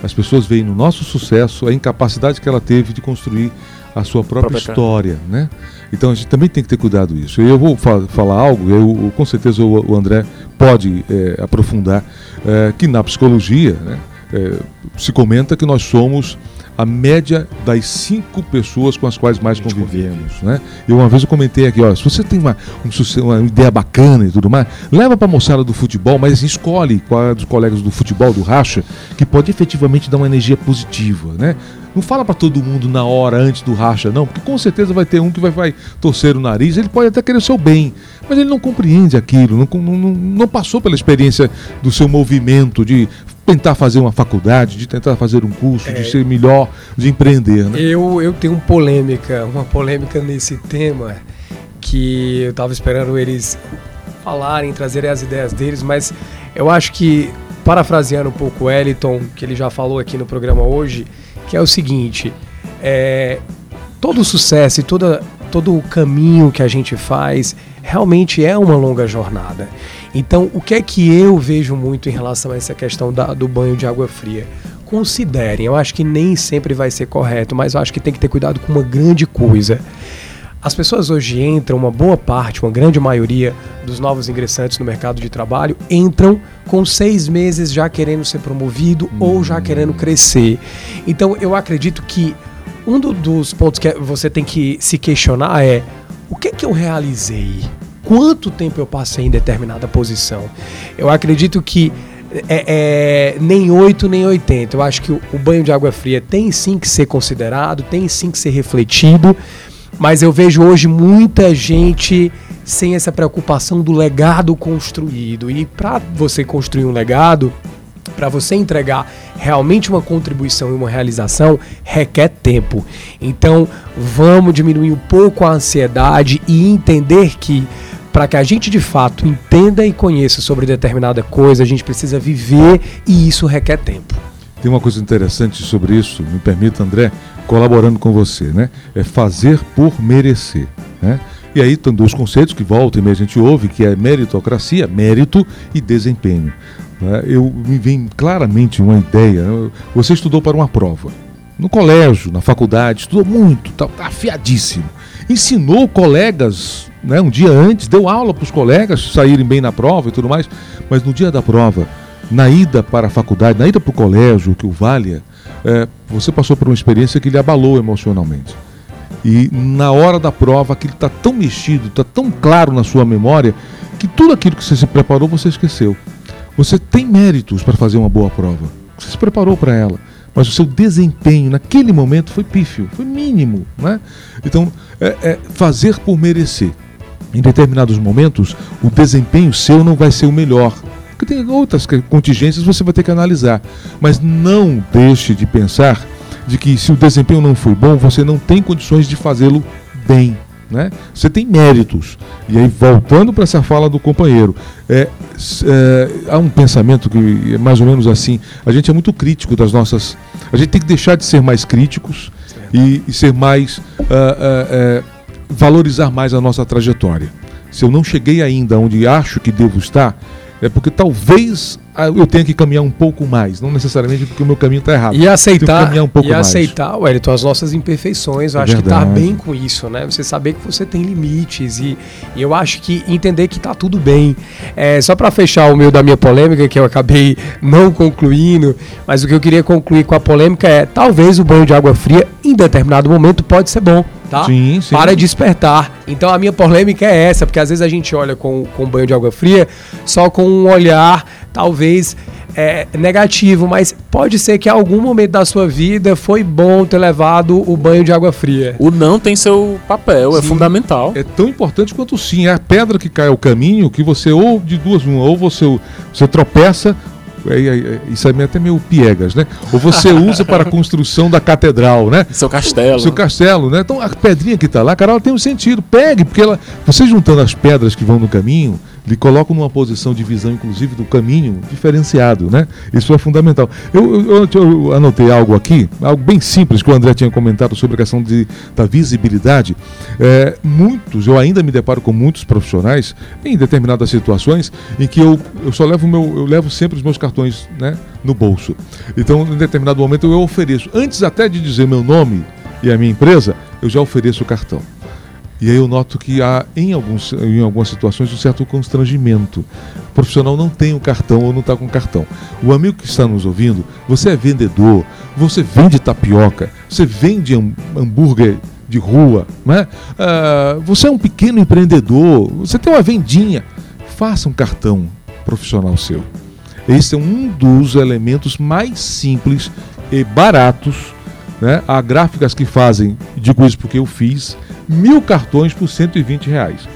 As pessoas veem no nosso sucesso a incapacidade que ela teve de construir a sua própria, própria história, né? Então a gente também tem que ter cuidado isso. Eu vou fa falar algo, eu, com certeza o, o André pode é, aprofundar, é, que na psicologia né, é, se comenta que nós somos a média das cinco pessoas com as quais mais convivemos. Né? Eu uma vez eu comentei aqui, ó, se você tem uma, uma ideia bacana e tudo mais, leva para a moçada do futebol, mas assim, escolhe qual é dos colegas do futebol, do racha, que pode efetivamente dar uma energia positiva. Né? Não fala para todo mundo na hora antes do racha, não, porque com certeza vai ter um que vai, vai torcer o nariz, ele pode até querer o seu bem, mas ele não compreende aquilo, não, não, não passou pela experiência do seu movimento de tentar fazer uma faculdade, de tentar fazer um curso, é, de ser melhor, de empreender. Né? Eu, eu tenho uma polêmica, uma polêmica nesse tema que eu estava esperando eles falarem, trazerem as ideias deles, mas eu acho que, parafraseando um pouco o Eliton, que ele já falou aqui no programa hoje, que é o seguinte: é, todo sucesso e toda, todo o caminho que a gente faz realmente é uma longa jornada. Então, o que é que eu vejo muito em relação a essa questão da, do banho de água fria? Considerem, eu acho que nem sempre vai ser correto, mas eu acho que tem que ter cuidado com uma grande coisa. As pessoas hoje entram, uma boa parte, uma grande maioria dos novos ingressantes no mercado de trabalho entram com seis meses já querendo ser promovido ou já querendo crescer. Então eu acredito que um do, dos pontos que você tem que se questionar é o que, que eu realizei? quanto tempo eu passei em determinada posição. Eu acredito que é, é, nem 8 nem 80. Eu acho que o, o, banho de água fria tem sim que ser considerado, tem sim que ser refletido, mas eu vejo hoje muita gente sem essa preocupação do legado construído. E para você construir um legado, para você entregar realmente uma contribuição e uma realização, requer tempo. Então, vamos diminuir um pouco a ansiedade e entender que para que a gente de fato entenda e conheça sobre determinada coisa, a gente precisa viver e isso requer tempo. Tem uma coisa interessante sobre isso, me permita, André, colaborando com você, né? É fazer por merecer, né? E aí tem dois conceitos que voltam e a gente ouve, que é meritocracia, mérito e desempenho. Né? Eu me vem claramente uma ideia. Né? Você estudou para uma prova. No colégio, na faculdade, estudou muito, está tá afiadíssimo. Ensinou colegas né, um dia antes, deu aula para os colegas saírem bem na prova e tudo mais, mas no dia da prova, na ida para a faculdade, na ida para o colégio, que o valha, é, você passou por uma experiência que lhe abalou emocionalmente. E na hora da prova, aquilo está tão mexido, está tão claro na sua memória, que tudo aquilo que você se preparou, você esqueceu. Você tem méritos para fazer uma boa prova. Você se preparou para ela. Mas o seu desempenho naquele momento foi pífio, foi mínimo. Né? Então, é, é fazer por merecer. Em determinados momentos, o desempenho seu não vai ser o melhor. Porque tem outras contingências você vai ter que analisar. Mas não deixe de pensar de que se o desempenho não foi bom, você não tem condições de fazê-lo bem. Né? Você tem méritos. E aí, voltando para essa fala do companheiro, é, é, há um pensamento que é mais ou menos assim: a gente é muito crítico das nossas. A gente tem que deixar de ser mais críticos e, e, ser mais. Uh, uh, uh, valorizar mais a nossa trajetória. Se eu não cheguei ainda onde acho que devo estar, é porque talvez eu tenha que caminhar um pouco mais, não necessariamente porque o meu caminho está errado. E aceitar, um pouco e mais. aceitar, Wellington, as nossas imperfeições. Eu é acho verdade. que está bem com isso, né? Você saber que você tem limites e, e eu acho que entender que está tudo bem. É, só para fechar o meu da minha polêmica, que eu acabei não concluindo, mas o que eu queria concluir com a polêmica é talvez o banho de água fria em determinado momento pode ser bom tá? Sim, sim. Para despertar. Então a minha polêmica é essa, porque às vezes a gente olha com, com banho de água fria só com um olhar, talvez, é, negativo, mas pode ser que em algum momento da sua vida foi bom ter levado o banho de água fria. O não tem seu papel, é sim, é fundamental. É tão importante quanto o sim. É a pedra que cai ao caminho que você ou de duas uma, ou você, você tropeça é, é, isso é até meio piegas, né? Ou você usa para a construção da catedral, né? Seu castelo. Seu castelo, né? Então a pedrinha que está lá, cara, ela tem um sentido. Pegue, porque ela, você juntando as pedras que vão no caminho, lhe colocam numa posição de visão, inclusive, do caminho diferenciado, né? Isso é fundamental. Eu, eu, eu, anotei algo aqui, algo bem simples que o André tinha comentado sobre a questão de, da visibilidade. É, muitos, eu ainda me deparo com muitos profissionais em determinadas situações em que eu, eu só levo meu, eu levo sempre os meus cartões, né, no bolso. Então, em determinado momento eu ofereço, antes até de dizer meu nome e a minha empresa, eu já ofereço o cartão. E aí eu noto que há, em, alguns, em algumas situações, um certo constrangimento. O profissional não tem o um cartão ou não está com cartão. O amigo que está nos ouvindo, você é vendedor, você vende tapioca, você vende hambúrguer de rua, né? Uh, você é um pequeno empreendedor, você tem uma vendinha. Faça um cartão profissional seu. Esse é um dos elementos mais simples e baratos. Né? Há gráficas que fazem, digo isso porque eu fiz, mil cartões por 120 reais.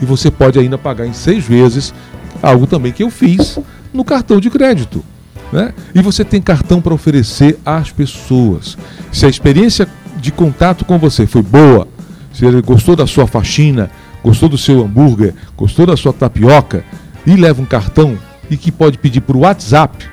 E você pode ainda pagar em seis vezes, algo também que eu fiz no cartão de crédito. Né? E você tem cartão para oferecer às pessoas. Se a experiência de contato com você foi boa, se ele gostou da sua faxina, gostou do seu hambúrguer, gostou da sua tapioca, e leva um cartão e que pode pedir por WhatsApp,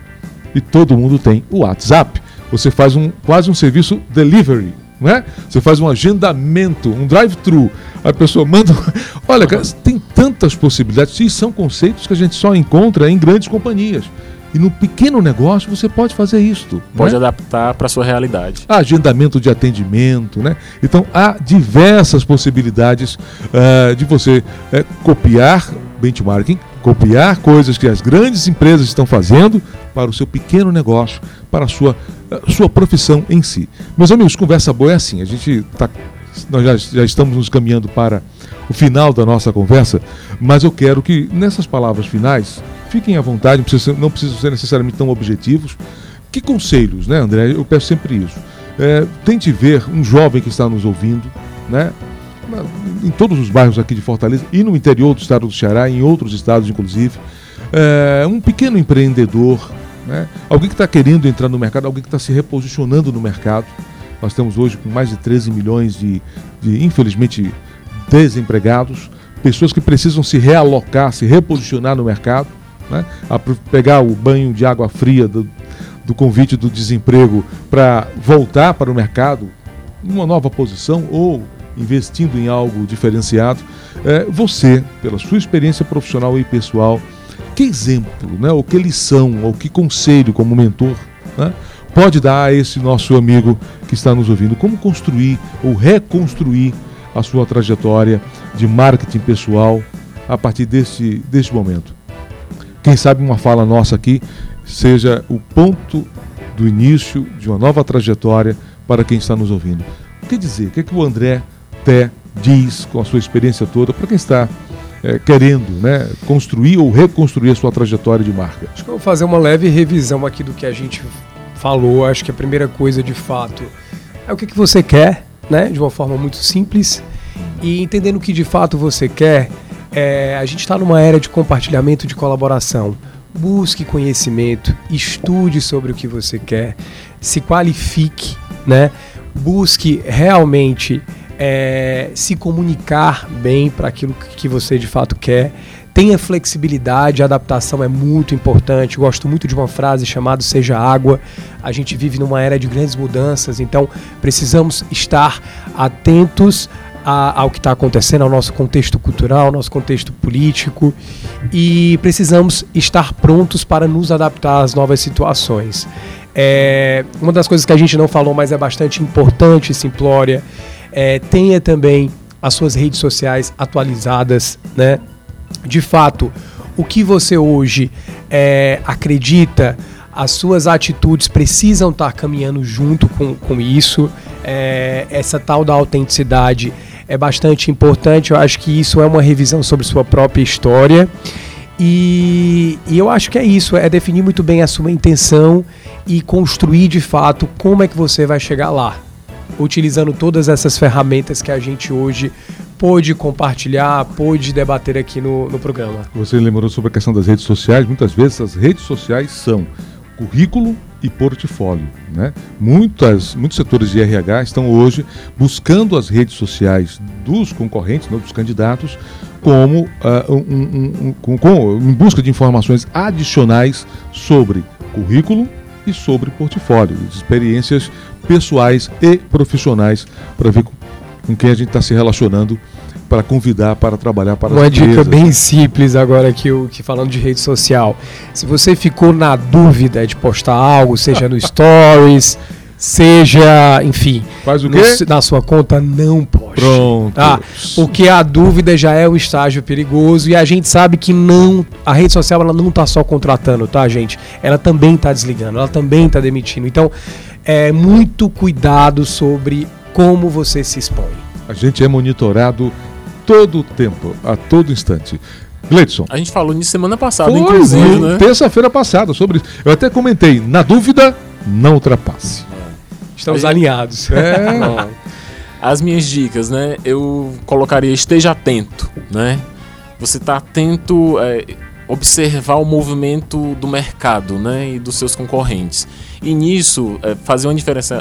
e todo mundo tem o WhatsApp, você faz um, quase um serviço delivery né? Você faz um agendamento, um drive-thru. A pessoa manda. Olha, cara, tem tantas possibilidades. E são conceitos que a gente só encontra em grandes companhias. E no pequeno negócio você pode fazer isto. Pode né? adaptar para a sua realidade. Agendamento de atendimento, né? Então há diversas possibilidades uh, de você uh, copiar benchmarking, copiar coisas que as grandes empresas estão fazendo para o seu pequeno negócio, para a sua, sua profissão em si. Meus amigos, conversa boa é assim, a gente tá, nós já, já estamos nos caminhando para o final da nossa conversa, mas eu quero que nessas palavras finais, fiquem à vontade, não precisam, não precisam ser necessariamente tão objetivos. Que conselhos, né, André? Eu peço sempre isso. É, tente ver um jovem que está nos ouvindo, né? em todos os bairros aqui de Fortaleza e no interior do estado do Ceará, em outros estados inclusive. É, um pequeno empreendedor, né? alguém que está querendo entrar no mercado, alguém que está se reposicionando no mercado. Nós estamos hoje com mais de 13 milhões de, de, infelizmente, desempregados, pessoas que precisam se realocar, se reposicionar no mercado, né? a pegar o banho de água fria do, do convite do desemprego para voltar para o mercado, numa nova posição ou investindo em algo diferenciado. É, você, pela sua experiência profissional e pessoal, que exemplo, né, ou que lição, ou que conselho como mentor né, pode dar a esse nosso amigo que está nos ouvindo? Como construir ou reconstruir a sua trajetória de marketing pessoal a partir deste, deste momento? Quem sabe uma fala nossa aqui seja o ponto do início de uma nova trajetória para quem está nos ouvindo. O que dizer? O que, é que o André Té diz com a sua experiência toda para quem está é, querendo né, construir ou reconstruir a sua trajetória de marca? Acho que eu vou fazer uma leve revisão aqui do que a gente falou. Acho que a primeira coisa de fato é o que, que você quer, né, de uma forma muito simples. E entendendo o que de fato você quer, é, a gente está numa era de compartilhamento de colaboração. Busque conhecimento, estude sobre o que você quer, se qualifique, né? busque realmente é, se comunicar bem para aquilo que você de fato quer. Tenha flexibilidade, a adaptação é muito importante. Eu gosto muito de uma frase chamada Seja Água. A gente vive numa era de grandes mudanças, então precisamos estar atentos a, ao que está acontecendo, ao nosso contexto cultural, ao nosso contexto político e precisamos estar prontos para nos adaptar às novas situações. É, uma das coisas que a gente não falou, mas é bastante importante, Simplória, é, tenha também as suas redes sociais atualizadas, né? De fato, o que você hoje é, acredita, as suas atitudes precisam estar caminhando junto com, com isso. É, essa tal da autenticidade é bastante importante. Eu acho que isso é uma revisão sobre sua própria história. E, e, eu acho que é isso, é definir muito bem a sua intenção e construir de fato como é que você vai chegar lá. Utilizando todas essas ferramentas que a gente hoje pôde compartilhar, pôde debater aqui no, no programa. Você lembrou sobre a questão das redes sociais. Muitas vezes as redes sociais são currículo e portfólio. Né? Muitas, muitos setores de RH estão hoje buscando as redes sociais dos concorrentes, né, dos candidatos, como uh, um, um, um, com, com, em busca de informações adicionais sobre currículo e sobre portfólio, experiências pessoais e profissionais para ver com, quem a gente está se relacionando para convidar para trabalhar para Uma dica bem simples agora que, eu, que falando de rede social. Se você ficou na dúvida de postar algo, seja no Stories, seja, enfim, Faz o quê? No, na sua conta, não poste. Pronto. Tá? Porque a dúvida já é um estágio perigoso e a gente sabe que não, a rede social ela não está só contratando, tá, gente? Ela também está desligando, ela também está demitindo. Então, é muito cuidado sobre como você se expõe. A gente é monitorado todo o tempo, a todo instante. Gleidson. A gente falou nisso semana passada, Foi, inclusive, né? Terça-feira passada sobre isso. Eu até comentei, na dúvida, não ultrapasse. Estamos gente... alinhados. É. As minhas dicas, né? Eu colocaria esteja atento, né? Você está atento, é, observar o movimento do mercado, né? E dos seus concorrentes. E nisso, é, fazer uma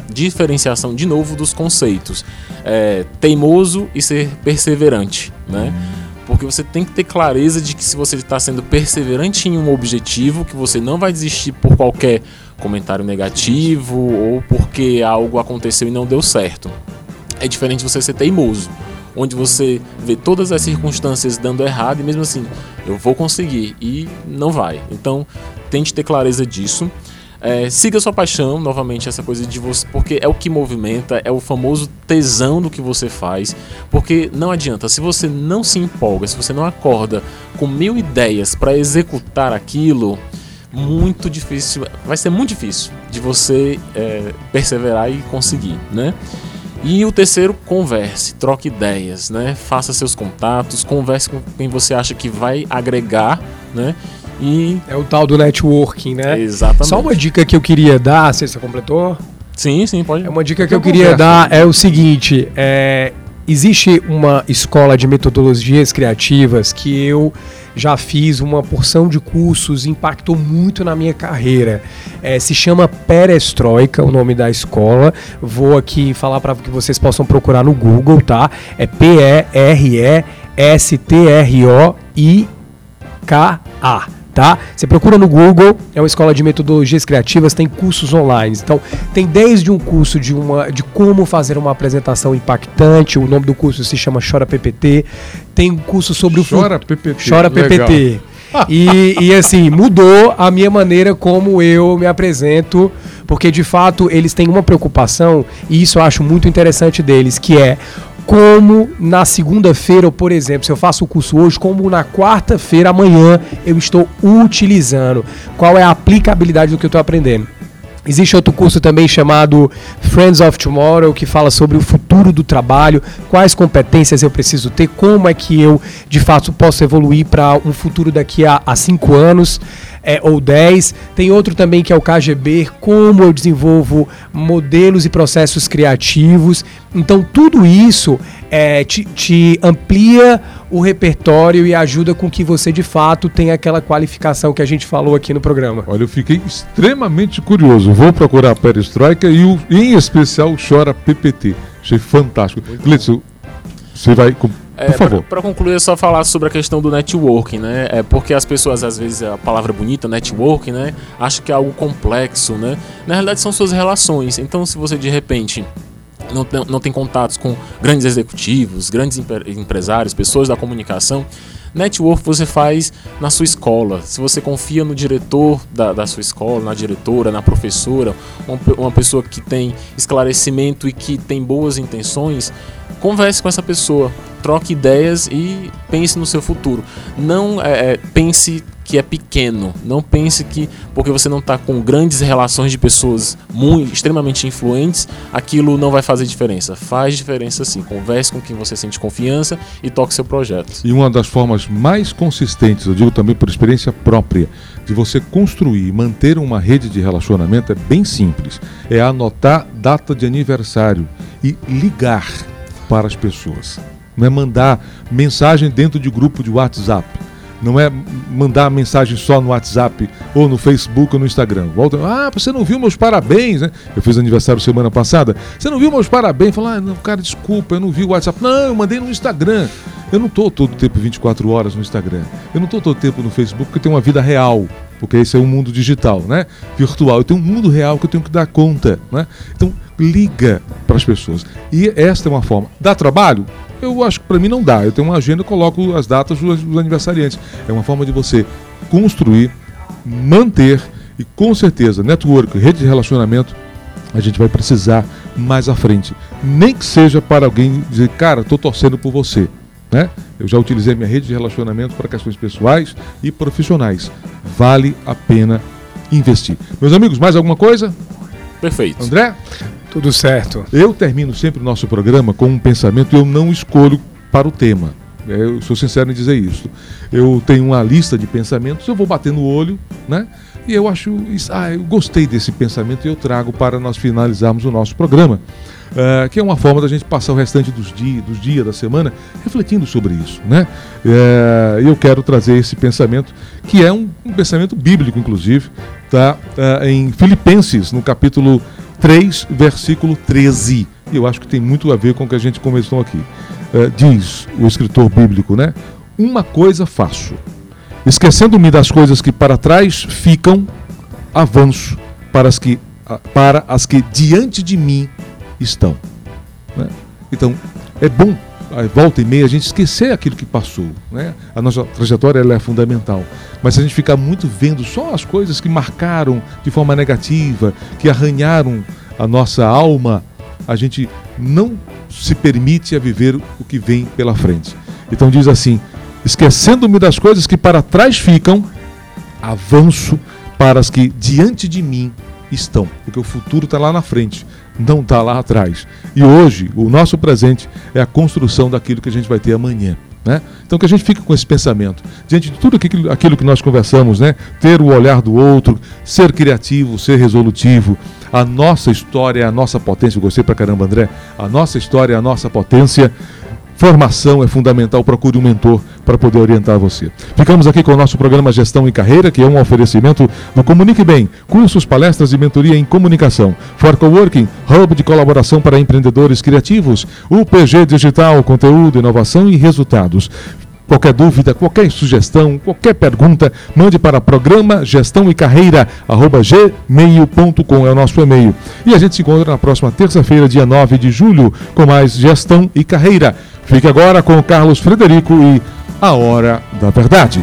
diferenciação de novo dos conceitos. É, teimoso e ser perseverante, né? Porque você tem que ter clareza de que se você está sendo perseverante em um objetivo, que você não vai desistir por qualquer comentário negativo ou porque algo aconteceu e não deu certo. É diferente você ser teimoso, onde você vê todas as circunstâncias dando errado e mesmo assim, eu vou conseguir e não vai. Então, tente ter clareza disso. É, siga sua paixão, novamente, essa coisa de você, porque é o que movimenta, é o famoso tesão do que você faz. Porque não adianta, se você não se empolga, se você não acorda com mil ideias para executar aquilo, muito difícil, vai ser muito difícil de você é, perseverar e conseguir, né? E o terceiro, converse, troque ideias, né? Faça seus contatos, converse com quem você acha que vai agregar, né? E... É o tal do networking, né? Exatamente. Só uma dica que eu queria dar, se você completou? Sim, sim, pode. É uma dica que eu queria dar é o seguinte: é, existe uma escola de metodologias criativas que eu já fiz uma porção de cursos, impactou muito na minha carreira. É, se chama Perestroika, o nome da escola. Vou aqui falar para que vocês possam procurar no Google, tá? É P-E-R-E-S-T-R-O-I-K-A tá? Você procura no Google, é uma escola de metodologias criativas, tem cursos online. Então, tem desde um curso de uma de como fazer uma apresentação impactante, o nome do curso se chama Chora PPT, tem um curso sobre Chora o PPT. Chora PPT. E, e assim, mudou a minha maneira como eu me apresento, porque de fato eles têm uma preocupação, e isso eu acho muito interessante deles, que é como na segunda-feira, por exemplo, se eu faço o curso hoje, como na quarta-feira, amanhã, eu estou utilizando. Qual é a aplicabilidade do que eu estou aprendendo? Existe outro curso também chamado Friends of Tomorrow, que fala sobre o futuro do trabalho, quais competências eu preciso ter, como é que eu de fato posso evoluir para um futuro daqui a, a cinco anos é, ou 10. Tem outro também que é o KGB, como eu desenvolvo modelos e processos criativos. Então, tudo isso é, te, te amplia o repertório e ajuda com que você de fato tenha aquela qualificação que a gente falou aqui no programa. Olha, eu fiquei extremamente curioso. Vou procurar a Perestroika e, o, em especial, o Chora PPT. Achei fantástico. Gleitson, você vai. Por É, favor. Para concluir, é só falar sobre a questão do networking, né? É porque as pessoas, às vezes, a palavra bonita, networking, né? Acham que é algo complexo, né? Na realidade, são suas relações. Então, se você, de repente, não, tem- não tem contatos com grandes executivos, grandes empre- empresários, pessoas da comunicação, network você faz na sua escola. Se você confia no diretor da, da sua escola, na diretora, na professora, uma, uma pessoa que tem esclarecimento e que tem boas intenções, converse com essa pessoa, troque ideias e pense no seu futuro. Não é, é, pense que é pequeno, não pense que porque você não está com grandes relações de pessoas muito extremamente influentes, aquilo não vai fazer diferença. Faz diferença sim. Converse com quem você sente confiança e toque seu projeto. E uma das formas mais consistentes, eu digo também por experiência própria, de você construir e manter uma rede de relacionamento é bem simples. É anotar data de aniversário e ligar para as pessoas. Não é mandar mensagem dentro de grupo de WhatsApp. Não é mandar mensagem só no WhatsApp ou no Facebook ou no Instagram. Volta, ah, você não viu meus parabéns, né? Eu fiz aniversário semana passada. Você não viu meus parabéns? Fala, ah, não, cara, desculpa, eu não vi o WhatsApp. Não, eu mandei no Instagram. Eu não estou todo tempo 24 horas no Instagram. Eu não estou todo tempo no Facebook porque eu tenho uma vida real. Porque esse é um mundo digital, né? Virtual. Eu tenho um mundo real que eu tenho que dar conta, né? Então, liga para as pessoas. E esta é uma forma. Dá trabalho? Eu acho que para mim não dá. Eu tenho uma agenda, eu coloco as datas dos, dos aniversariantes. É uma forma de você construir, manter e com certeza, network, rede de relacionamento, a gente vai precisar mais à frente. Nem que seja para alguém dizer, cara, estou torcendo por você. Né? Eu já utilizei minha rede de relacionamento para questões pessoais e profissionais. Vale a pena investir. Meus amigos, mais alguma coisa? Perfeito. André? Tudo certo. Eu termino sempre o nosso programa com um pensamento eu não escolho para o tema. É, Eu sou sincero em dizer isso. Eu tenho uma lista de pensamentos, eu vou bater no olho, né? E eu acho, isso- ah, eu gostei desse pensamento e eu trago para nós finalizarmos o nosso programa, eh, que é uma forma da gente passar o restante dos dias, dos dias da semana refletindo sobre isso, né? E eu quero trazer esse pensamento que é um, um pensamento bíblico, inclusive, tá? Eh, em Filipenses, no capítulo 3, versículo 13. E eu acho que tem muito a ver com o que a gente começou aqui. Eh, diz o escritor bíblico, né? Uma coisa faço, esquecendo-me das coisas que para trás ficam, avanço para as que, para as que diante de mim estão. né? Então, é bom, volta e meia, a gente esquecer aquilo que passou. Né? A nossa trajetória ela é fundamental. Mas se a gente ficar muito vendo só as coisas que marcaram de forma negativa, que arranharam a nossa alma, a gente não se permite a viver o que vem pela frente. Então diz assim: esquecendo-me das coisas que para trás ficam, avanço para as que diante de mim estão, porque o futuro está lá na frente, não está lá atrás. E hoje, o nosso presente é a construção daquilo que a gente vai ter amanhã. Né? Então que a gente fique com esse pensamento. Diante de tudo aquilo, aquilo que nós conversamos, né? ter o olhar do outro, ser criativo, ser resolutivo. A nossa história é a nossa potência. Eu gostei pra caramba, André. A nossa história é a nossa potência. Formação é fundamental, procure um mentor para poder orientar você. Ficamos aqui com o nosso programa Gestão e Carreira, que é um oferecimento do Comunique Bem, cursos, palestras e mentoria em comunicação. For Coworking, hub de colaboração para empreendedores criativos. UPG Digital, conteúdo, inovação e resultados. Qualquer dúvida, qualquer sugestão, qualquer pergunta, mande para programa gestão e carreira gmail.com é o nosso e-mail. E a gente se encontra na próxima terça-feira, dia 9 de julho, com mais gestão e carreira. Fique agora com o Carlos Frederico e a hora da verdade.